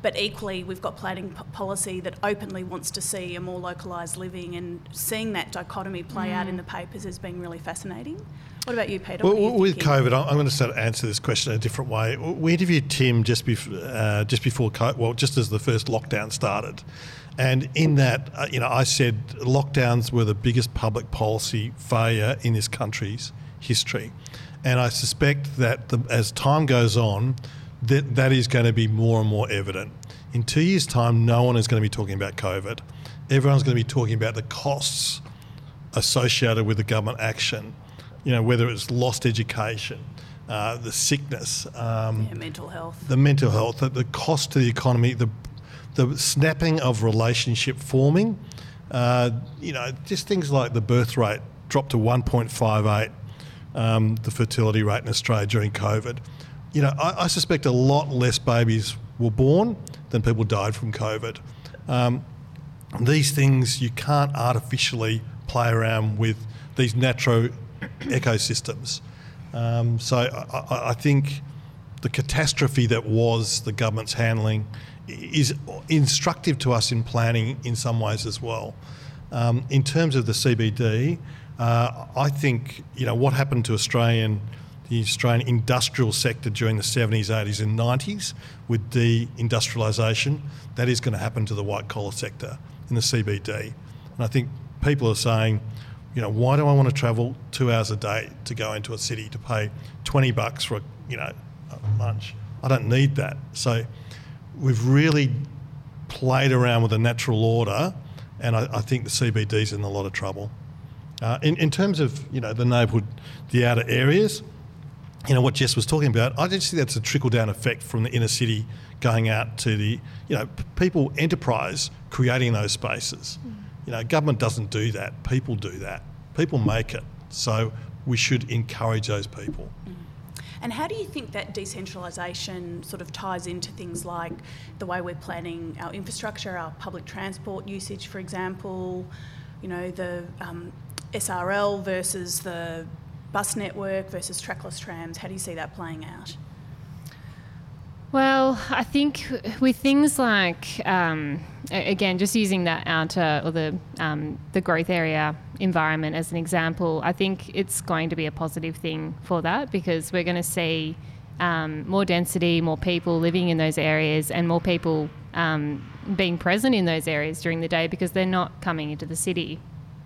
But equally, we've got planning p- policy that openly wants to see a more localised living, and seeing that dichotomy play mm. out in mm. the papers has been really fascinating. What about you, Peter? Well, you with COVID, I'm going to sort of answer this question in a different way. We interviewed Tim just, bef- uh, just before, covid well, just as the first lockdown started. And in that, uh, you know, I said lockdowns were the biggest public policy failure in this country's history. And I suspect that the, as time goes on, that, that is going to be more and more evident. In two years' time, no one is going to be talking about COVID. Everyone's going to be talking about the costs associated with the government action, you know, whether it's lost education, uh, the sickness, um, yeah, mental health, the mental health, the, the cost to the economy, the the snapping of relationship forming. Uh, you know, just things like the birth rate dropped to 1.58, um, the fertility rate in Australia during COVID. You know, I, I, suspect a lot less babies were born than people died from COVID. Um, these things you can't artificially play around with these natural [coughs] ecosystems. Um, so I, I think the catastrophe that was the government's handling is instructive to us in planning in some ways as well. Um, in terms of the CBD, uh, I think you know what happened to Australian the Australian industrial sector during the 70s, 80s, and 90s with deindustrialisation. That is going to happen to the white collar sector in the CBD, and I think people are saying, You know, why do I want to travel two hours a day to go into a city to pay 20 bucks for, a, you know, a lunch? I don't need that. So we've really played around with a natural order, and I, I think the CBD's in a lot of trouble. Uh, in, in terms of, you know, the neighbourhood, the outer areas, you know what Jess was talking about. I just think that's a trickle down effect from the inner city going out to the you know p- people enterprise creating those spaces. You know, government doesn't do that. People do that. People make it. So we should encourage those people. And how do you think that decentralisation sort of ties into things like the way we're planning our infrastructure, our public transport usage, for example, you know, the um, SRL versus the bus network versus trackless trams? How do you see that playing out? Well, I think with things like, um, again, just using that outer or the um, the growth area environment as an example, I think it's going to be a positive thing for that because we're going to see um, more density, more people living in those areas, and more people um, being present in those areas during the day because they're not coming into the city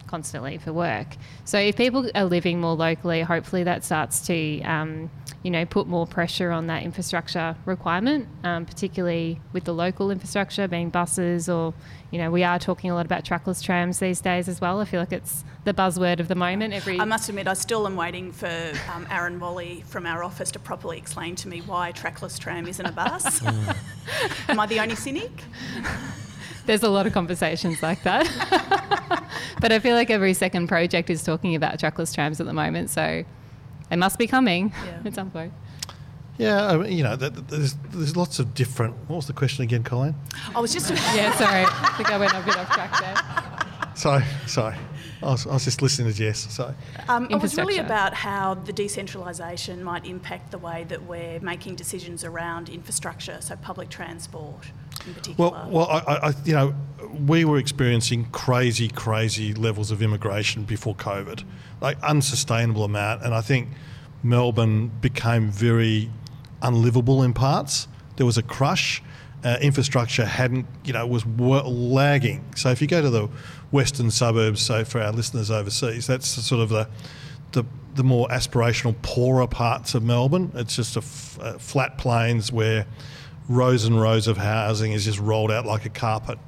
constantly for work. So if people are living more locally, hopefully that starts to, um, you know, put more pressure on that infrastructure requirement, um, particularly with the local infrastructure being buses or, you know, we are talking a lot about trackless trams these days as well. I feel like it's the buzzword of the moment. Every I must admit, I still am waiting for um, Aaron Wally from our office to properly explain to me why a trackless tram isn't a bus. [laughs] am I the only cynic? There's a lot of conversations like that. [laughs] but I feel like every second project is talking about trackless trams at the moment, so they must be coming Yeah. [laughs] at some point. Yeah, I mean, you know, th- th- there's, there's lots of different. What was the question again, Colleen? I was just [laughs] Yeah, sorry. I think I went a bit off track there. Sorry, sorry. I was, I was just listening to Jess. Sorry. Um, it was really about how the decentralisation might impact the way that we're making decisions around infrastructure, so public transport particular. Well, well, I, I, you know, we were experiencing crazy, crazy levels of immigration before COVID, like unsustainable amount, and I think Melbourne became very unlivable in parts. There was a crush. Uh, infrastructure hadn't, you know, was wa- lagging. So if you go to the western suburbs, so for our listeners overseas, that's sort of the the, the more aspirational, poorer parts of Melbourne. It's just a, f- uh flat plains where rows and rows of housing is just rolled out like a carpet.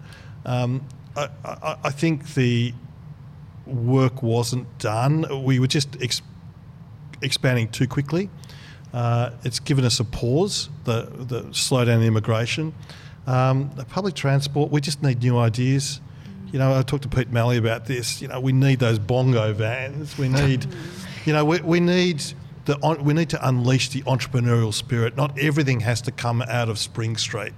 Um, I, I, I think the work wasn't done. We were just ex- expanding too quickly. Uh, it's given us a pause, the, the slowdown in immigration. Um, the public transport, we just need new ideas. You know, I talked to Pete Malley about this. You know, we need those bongo vans. We need, you know, we, we need the we need to unleash the entrepreneurial spirit. Not everything has to come out of Spring Street.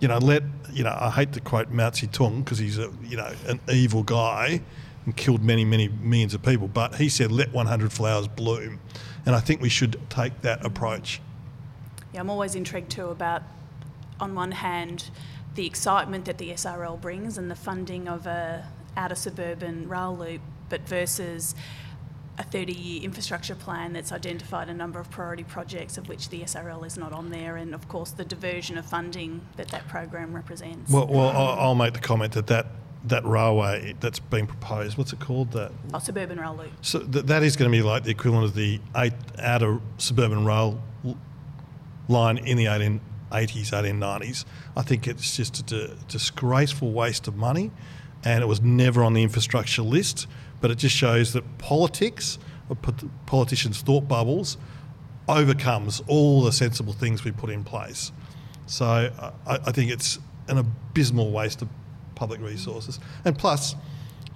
You know, let you know. I hate to quote Mao Zedong because he's a you know an evil guy and killed many many millions of people. But he said, "Let 100 flowers bloom," and I think we should take that approach. Yeah, I'm always intrigued too about, on one hand, the excitement that the SRL brings and the funding of a outer suburban rail loop, but versus a 30-year infrastructure plan that's identified a number of priority projects of which the SRL is not on there, and of course the diversion of funding that that program represents. Well, well, I'll, I'll make the comment that that that railway that's being proposed, what's it called? That oh, suburban rail loop. So th- that is going to be like the equivalent of the eight outer suburban rail line in the 1880s, 1890s. I think it's just a d- disgraceful waste of money, and it was never on the infrastructure list. But it just shows that politics, politicians' thought bubbles, overcomes all the sensible things we put in place. So I, I think it's an abysmal waste of public resources. And plus,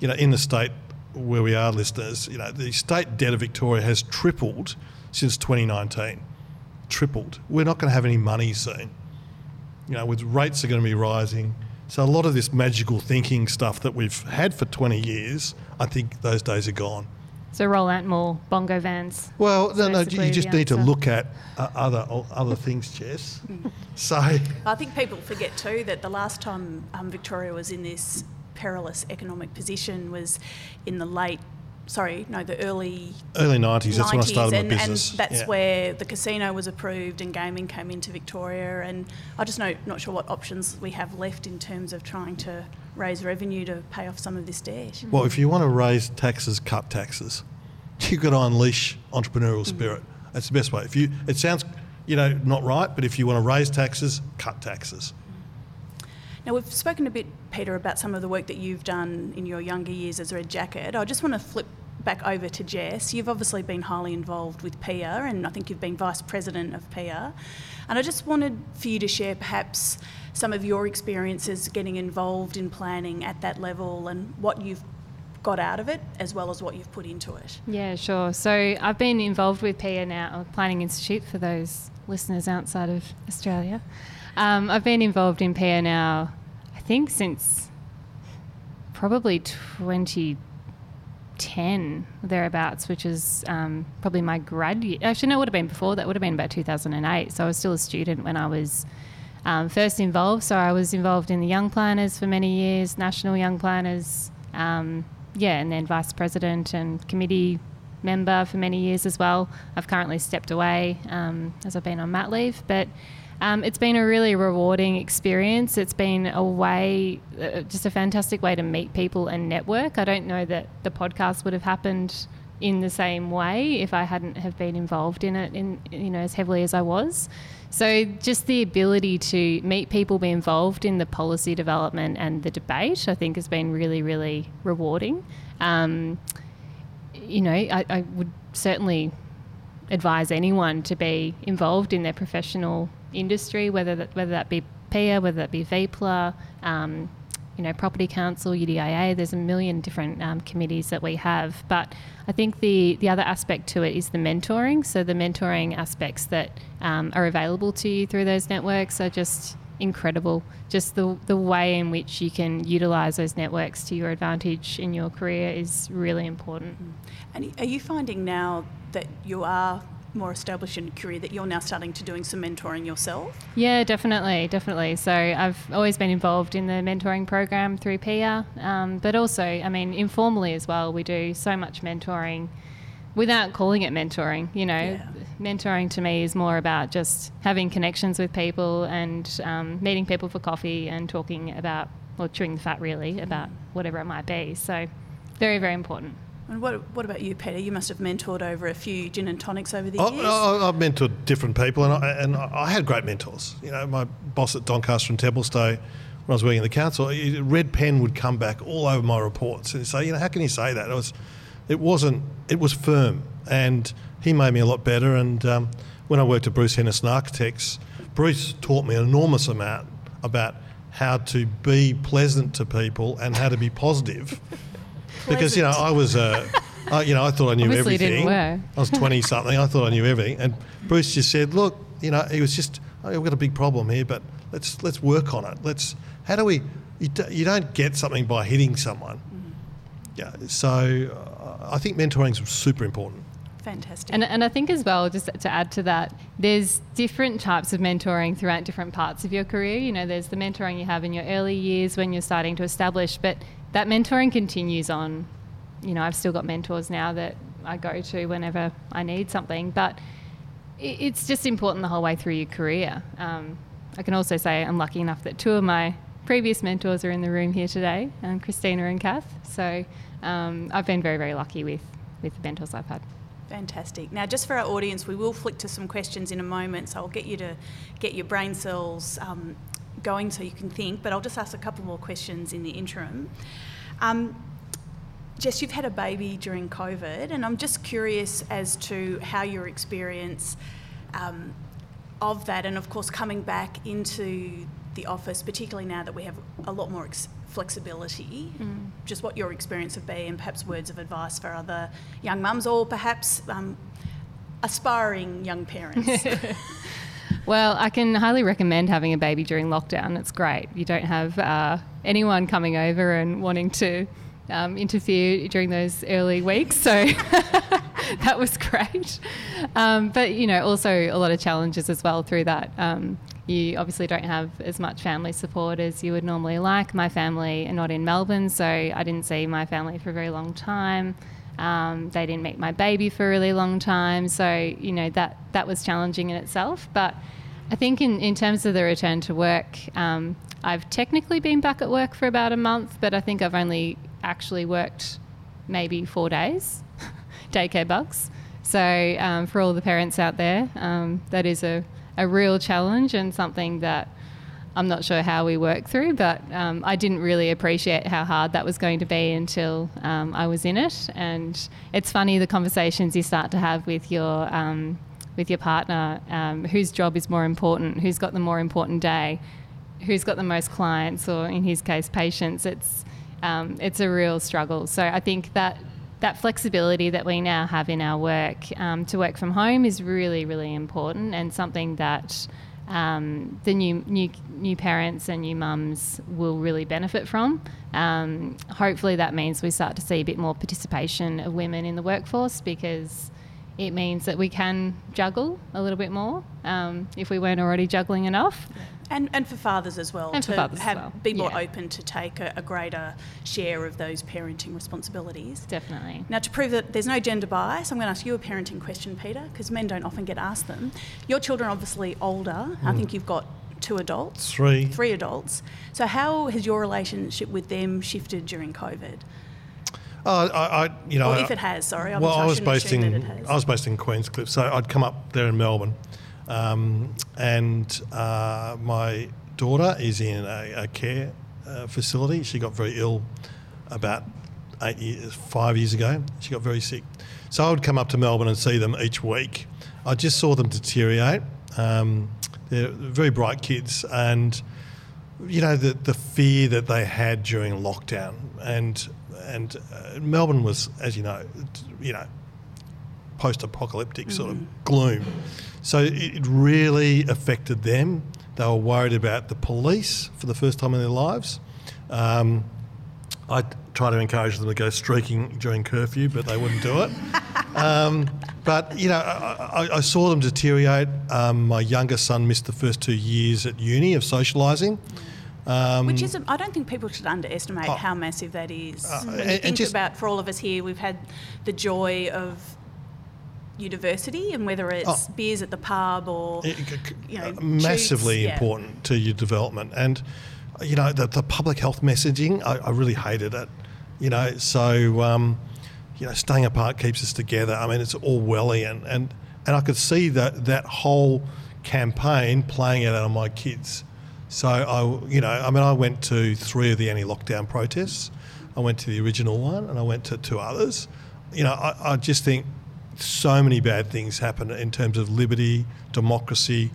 you know, in the state where we are, listeners, you know, the state debt of Victoria has tripled since 2019. Tripled. We're not going to have any money soon. You know, with rates are going to be rising. So a lot of this magical thinking stuff that we've had for 20 years, I think those days are gone. So roll out more bongo vans. Well, no, no, you just the need to look at uh, other other things, Jess. so, I think people forget too that the last time um, Victoria was in this perilous economic position was in the late sorry, no, the early Early 90s, that's when I started and, my business. and that's Yeah. where the casino was approved and gaming came into Victoria. And I just know not sure what options we have left in terms of trying to raise revenue to pay off some of this debt. Well, if you want to raise taxes, cut taxes. [laughs] You've got to unleash entrepreneurial mm. spirit. That's the best way. If you, it sounds, you know, not right, but if you want to raise taxes, cut taxes. Now, we've spoken a bit, Peter, about some of the work that you've done in your younger years as Red Jacket. I just want to flip back over to Jess. You've obviously been highly involved with PIA, and I think you've been Vice President of PIA. And I just wanted for you to share perhaps some of your experiences getting involved in planning at that level and what you've got out of it as well as what you've put into it. Yeah, sure. So I've been involved with PIA now, Planning Institute for those listeners outside of Australia. Um, I've been involved in PIA now, think, since probably 2010, thereabouts, which is um, probably my grad year. Actually, no, it would have been before that, would have been about 2008. So I was still a student when I was um, first involved. So I was involved in the Young Planners for many years, National Young Planners, um, yeah, and then Vice President and committee member for many years as well. I've currently stepped away um, as I've been on mat leave, but um, it's been a really rewarding experience. It's been a way, uh, just a fantastic way to meet people and network. I don't know that the podcast would have happened in the same way if I hadn't have been involved in it in you know as heavily as I was. So just the ability to meet people, be involved in the policy development and the debate, I think has been really, really rewarding. Um, you know, I, I would certainly advise anyone to be involved in their professional industry, whether that, whether that be PIA, whether that be VPLA, um, you know, Property Council, UDIA. There's a million different um, committees that we have, but I think the the other aspect to it is the mentoring. So the mentoring aspects that um, are available to you through those networks are just incredible. Just the the way in which you can utilize those networks to your advantage in your career is really important. And are you finding now that you are more established in career that you're now starting to doing some mentoring yourself? Yeah, definitely, definitely. So I've always been involved in the mentoring program through PIA, um, but also, I mean, informally as well. We do so much mentoring without calling it mentoring. You know, Yeah. mentoring to me is more about just having connections with people and um, meeting people for coffee and talking about, or chewing the fat really, about whatever it might be. So very, very important. And what, what about you, Peter? You must have mentored over a few gin and tonics over the I, years. I, I've mentored different people, and I, and I had great mentors. You know, my boss at Doncaster and Templestowe, when I was working in the council, red pen would come back all over my reports and say, you know, how can you say that? It was, it wasn't, it was firm, and he made me a lot better. And um, when I worked at Bruce Henderson Architects, Bruce taught me an enormous amount about how to be pleasant to people and how to be positive. [laughs] because you know I was, uh, I, you know, I thought I knew Obviously everything. I was twenty something. I thought I knew everything, and Bruce just said, "Look, you know, he was just, oh, we've got a big problem here, but let's let's work on it. Let's how do we? You, you don't get something by hitting someone. Yeah. So uh, I think mentoring is super important. Fantastic. And, and I think as well, just to add to that, there's different types of mentoring throughout different parts of your career. You know, there's the mentoring you have in your early years when you're starting to establish, but that mentoring continues on. You know, I've still got mentors now that I go to whenever I need something, but it's just important the whole way through your career. Um, I can also say I'm lucky enough that two of my previous mentors are in the room here today, um, Christina and Kath. So um, I've been very, very lucky with, with the mentors I've had. Fantastic. Now, just for our audience, we will flick to some questions in a moment, so I'll get you to get your brain cells um, going so you can think, but I'll just ask a couple more questions in the interim. Um, Jess, you've had a baby during COVID, and I'm just curious as to how your experience um, of that, and of course, coming back into the office, particularly now that we have a lot more ex- flexibility, just what your experience would be, and perhaps words of advice for other young mums or perhaps um, aspiring young parents. [laughs] [laughs] Well, I can highly recommend having a baby during lockdown. It's great. You don't have uh, anyone coming over and wanting to um, interfere during those early weeks. So [laughs] that was great. Um, but, you know, also a lot of challenges as well through that. Um, you obviously don't have as much family support as you would normally like. My family are not in Melbourne, so I didn't see my family for a very long time. Um, they didn't meet my baby for a really long time, so you know that that was challenging in itself. But I think in, in terms of the return to work, um, I've technically been back at work for about a month, but I think I've only actually worked maybe four days, [laughs] daycare bugs. So um, for all the parents out there, um, that is a, a real challenge and something that I'm not sure how we work through, but um, I didn't really appreciate how hard that was going to be until um, I was in it. And it's funny the conversations you start to have with your um, with your partner, um, whose job is more important, who's got the more important day, who's got the most clients, or in his case, patients. It's um, it's a real struggle. So I think that that flexibility that we now have in our work um, to work from home is really, really important and something that um, the new new new parents and new mums will really benefit from. Um, hopefully, that means we start to see a bit more participation of women in the workforce because it means that we can juggle a little bit more um, if we weren't already juggling enough. And, and for fathers as well And for to as have well, be more yeah. open to take a, a greater share of those parenting responsibilities. Definitely. Now, to prove that there's no gender bias, I'm going to ask you a parenting question, Peter, because men don't often get asked them. Your children are obviously older. I think hmm. you've got two adults, Three. three adults. So, how has your relationship with them shifted during COVID? Oh, I, I you know, Or if it has, sorry. I'm well, I was based in it has. I was based in Queenscliff, so I'd come up there in Melbourne, um, and uh, my daughter is in a, a care uh, facility. She got very ill about eight years, five years ago. She got very sick, so I would come up to Melbourne and see them each week. I just saw them deteriorate. Um, they're very bright kids, and you know the the fear that they had during lockdown, and and uh, Melbourne was, as you know, you know, post-apocalyptic sort of gloom. So it, it really affected them. They were worried about the police for the first time in their lives. Um, I try to encourage them to go streaking during curfew, but they wouldn't do it. [laughs] Um, but you know, I, I, I saw them deteriorate. Um, my younger son missed the first two years at uni of socialising. Um, Which is, I don't think people should underestimate Oh. how massive that is. Uh, when and- you think just- about, for all of us here, we've had the joy of university, and whether it's Oh. beers at the pub or it- you know, uh, massively tubes, yeah. important to your development. And you know, the, the public health messaging, I, I really hated it. You know, so um, you know, staying apart keeps us together. I mean, it's Orwellian, and and I could see that that whole campaign playing out on my kids. So I, you know, I mean, I went to three of the anti-lockdown protests. I went to the original one, and I went to two others. You know, I, I just think so many bad things happen in terms of liberty, democracy,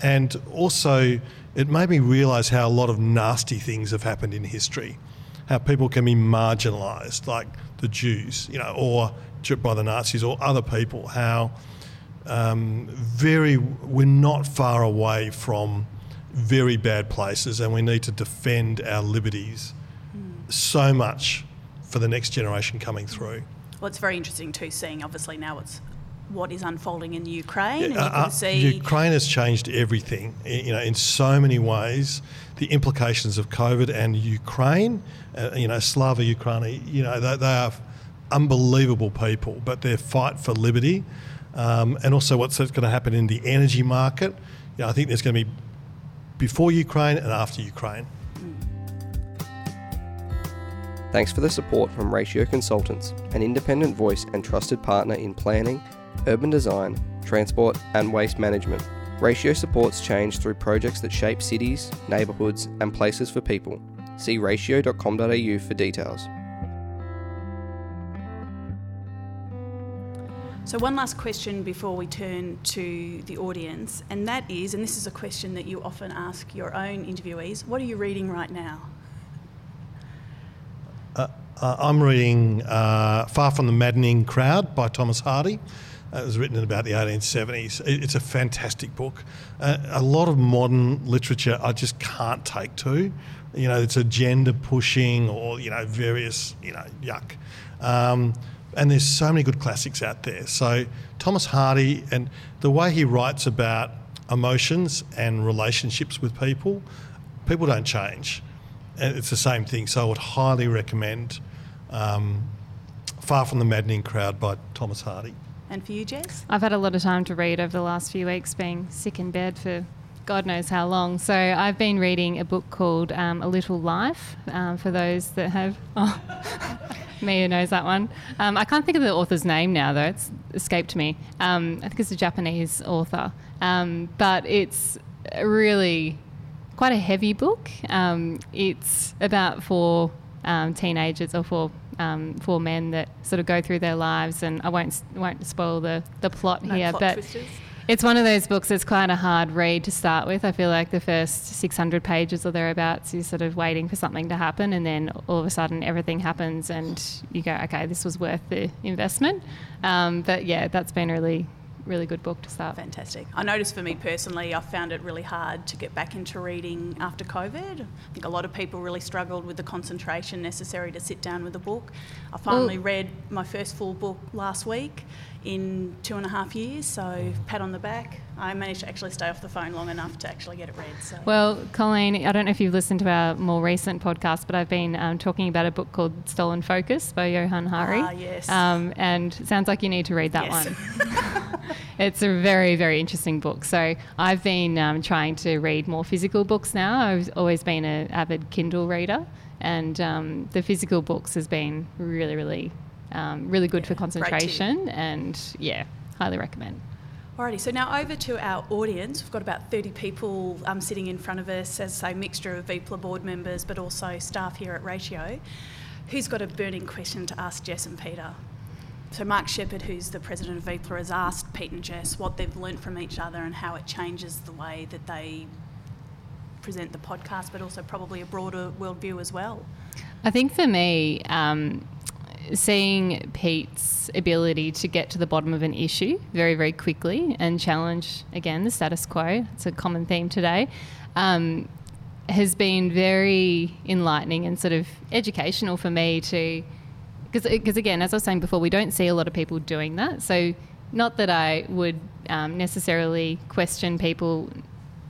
and also it made me realise how a lot of nasty things have happened in history. How people can be marginalised, like the Jews, you know, or by the Nazis or other people. How um, very we're not far away from very bad places, and we need to defend our liberties so much for the next generation coming through. Well, it's very interesting too, seeing obviously now it's what is unfolding in Ukraine, and you Uh, can uh, see Ukraine has changed everything, you know, in so many ways. The implications of COVID and Ukraine, uh, you know, Slava Ukraini, you know, they, they are unbelievable people, but their fight for liberty, um, and also what's going to happen in the energy market. You know, I think there's going to be before Ukraine and after Ukraine. Thanks for the support from Ratio Consultants, an independent voice and trusted partner in planning, urban design, transport, and waste management. Ratio supports change through projects that shape cities, neighbourhoods, and places for people. See ratio.com.au for details. So, one last question before we turn to the audience, and that is, and this is a question that you often ask your own interviewees what are you reading right now? Uh, I'm reading uh, Far From the Maddening Crowd by Thomas Hardy. Uh, it was written in about the 1870s. It- It's a fantastic book. Uh, a lot of modern literature I just can't take to. You know, it's agenda pushing or, you know, various, you know, yuck. Um, and there's so many good classics out there. So Thomas Hardy and the way he writes about emotions and relationships with people, people don't change. And it's the same thing. So I would highly recommend um, Far from the Maddening Crowd by Thomas Hardy. And for you, Jess? I've had a lot of time to read over the last few weeks, being sick in bed for God knows how long. So I've been reading a book called um, A Little Life um, for those that have. [laughs] Oh, [laughs] Mia knows that one. Um, I can't think of the author's name now, though. It's escaped me. Um, I think it's a Japanese author. Um, but it's really quite a heavy book. Um, it's about four teenagers or four um, for men that sort of go through their lives, and I won't won't spoil the the plot No here, plot but. twisters? It's one of those books that's quite a hard read to start with. I feel like the first 600 pages or thereabouts, you're sort of waiting for something to happen, and then all of a sudden everything happens, and you go, okay, this was worth the investment. Um, but yeah, that's been really, really good book to start. Fantastic. I noticed for me personally, I found it really hard to get back into reading after COVID. I think a lot of people really struggled with the concentration necessary to sit down with a book. I finally Well- read my first full book last week in two and a half years, so pat on the back. I managed to actually stay off the phone long enough to actually get it read. So Well, Colleen, I don't know if you've listened to our more recent podcast, but I've been um, talking about a book called Stolen Focus by Johann Hari. Ah, yes. Um, and sounds like you need to read that Yes. one. [laughs] it's a very, very interesting book. So I've been um, trying to read more physical books now. I've always been an avid Kindle reader, and um, the physical books has been really, really, um, really good for concentration. And yeah, highly recommend. Alrighty, so now over to our audience. We've got about 30 people um, sitting in front of us, as a mixture of VPLA board members, but also staff here at Ratio. Who's got a burning question to ask Jess and Peter? So Mark Shepherd, who's the president of VPLA, has asked Pete and Jess what they've learnt from each other and how it changes the way that they present the podcast, but also probably a broader worldview as well. I think for me, um, seeing Pete's ability to get to the bottom of an issue very, very quickly and challenge, again, the status quo, it's a common theme today, um, has been very enlightening and sort of educational for me to. Because, again, as I was saying before, we don't see a lot of people doing that. So, not that I would um, necessarily question people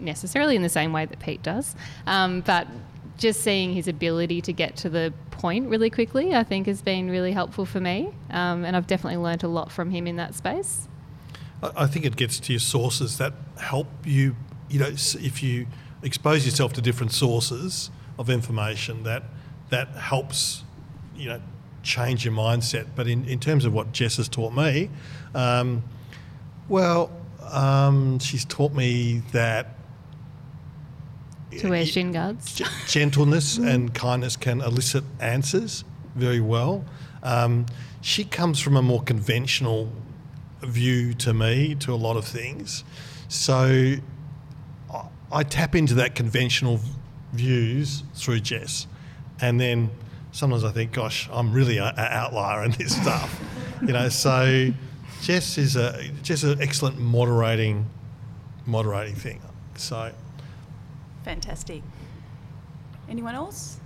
necessarily in the same way that Pete does, um, but just seeing his ability to get to the point really quickly, I think, has been really helpful for me. Um, and I've definitely learnt a lot from him in that space. I think it gets to your sources that help you. You know, if you expose yourself to different sources of information, that that helps. You know, change your mindset. But in, in terms of what Jess has taught me, um, well, um, she's taught me that To wear shin guards. Gentleness and kindness can elicit answers very well. Um, she comes from a more conventional view to me to a lot of things. So I, I tap into that conventional v- views through Jess. And then sometimes I think, gosh, I'm really an outlier in this [laughs] stuff. you know, so Jess is a Jess is an excellent moderating moderating thing. So Fantastic. Anyone else?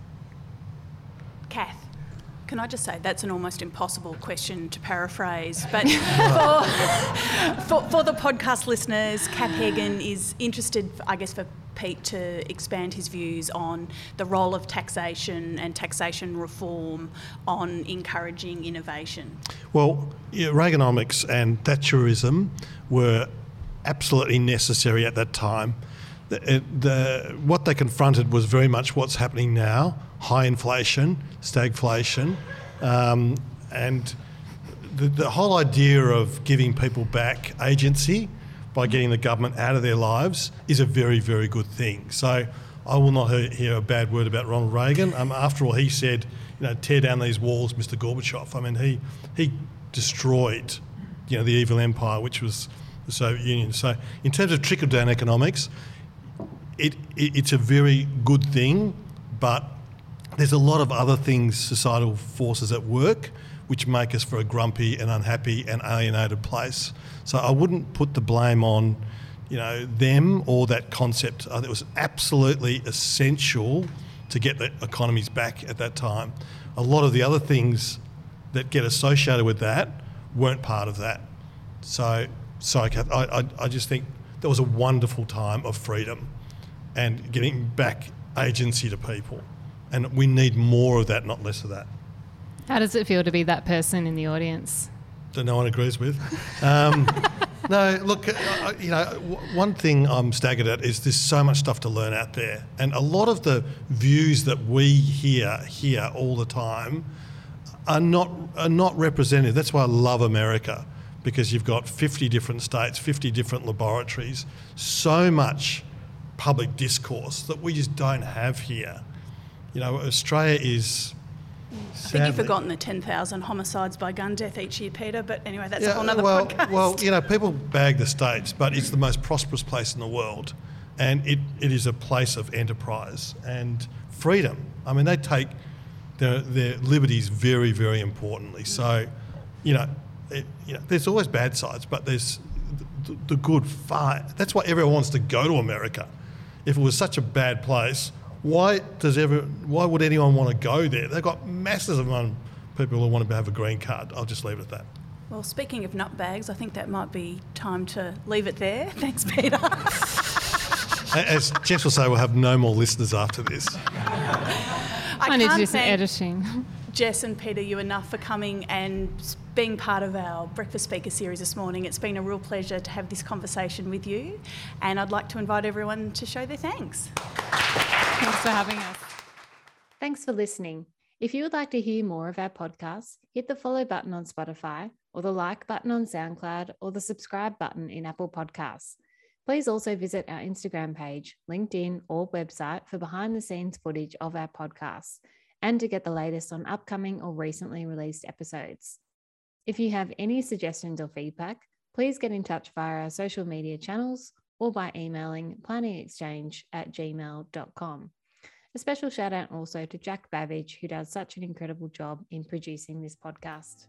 Kath, can I just say that's an almost impossible question to paraphrase, but [laughs] for, for, for the podcast listeners, Kath Hagen is interested, I guess, for Pete to expand his views on the role of taxation and taxation reform on encouraging innovation. Well, yeah, Reaganomics and Thatcherism were absolutely necessary at that time. The, the, what they confronted was very much what's happening now high inflation, stagflation, um, and the, the whole idea of giving people back agency by getting the government out of their lives is a very, very good thing. So I will not hear, hear a bad word about Ronald Reagan. Um, after all, he said, you know, tear down these walls, Mr. Gorbachev. I mean, he, he destroyed, you know, the evil empire, which was the Soviet Union. So in terms of trickle-down economics, it, it, it's a very good thing, but there's a lot of other things, societal forces at work, which make us for a grumpy and unhappy and alienated place. So I wouldn't put the blame on, you know, them or that concept. I think it was absolutely essential to get the economies back at that time. A lot of the other things that get associated with that weren't part of that. So, sorry, Kath, I, I, I just think that was a wonderful time of freedom and getting back agency to people. And we need more of that, not less of that. How does it feel to be that person in the audience? that no one agrees with. [laughs] Um, no, look, uh, uh, you know, w- one thing I'm staggered at is there's so much stuff to learn out there, and a lot of the views that we hear here all the time are not are not representative. That's why I love America because you've got 50 different states, 50 different laboratories, so much public discourse that we just don't have here. You know, Australia is. I think you've forgotten the 10,000 homicides by gun death each year, Peter, but anyway, that's a whole other well, podcast. well, you know, people bag the states, but it's the most prosperous place in the world, and it, it is a place of enterprise and freedom. I mean, they take their, their liberties very, very importantly. So, you know, it, you know, there's always bad sides, but there's the, the good far. That's why everyone wants to go to America. If it was such a bad place, why does ever? Why would anyone want to go there? They've got masses of people who want to have a green card. I'll just leave it at that. Well, speaking of nut bags, I think that might be time to leave it there. [laughs] Thanks, Peter. As Jess will say, we'll have no more listeners after this. I I need to can't do some editing. Jess and Peter you enough for coming and s- being part of our breakfast speaker series this morning. It's been a real pleasure to have this conversation with you, and I'd like to invite everyone to show their thanks. Thanks for having us. Thanks for listening. If you would like to hear more of our podcasts, hit the follow button on Spotify, or the like button on SoundCloud, or the subscribe button in Apple Podcasts. Please also visit our Instagram page, LinkedIn, or website for behind the scenes footage of our podcasts and to get the latest on upcoming or recently released episodes. If you have any suggestions or feedback, please get in touch via our social media channels or by emailing planningexchange at gmail.com. A special shout out also to Jack Babbage, who does such an incredible job in producing this podcast.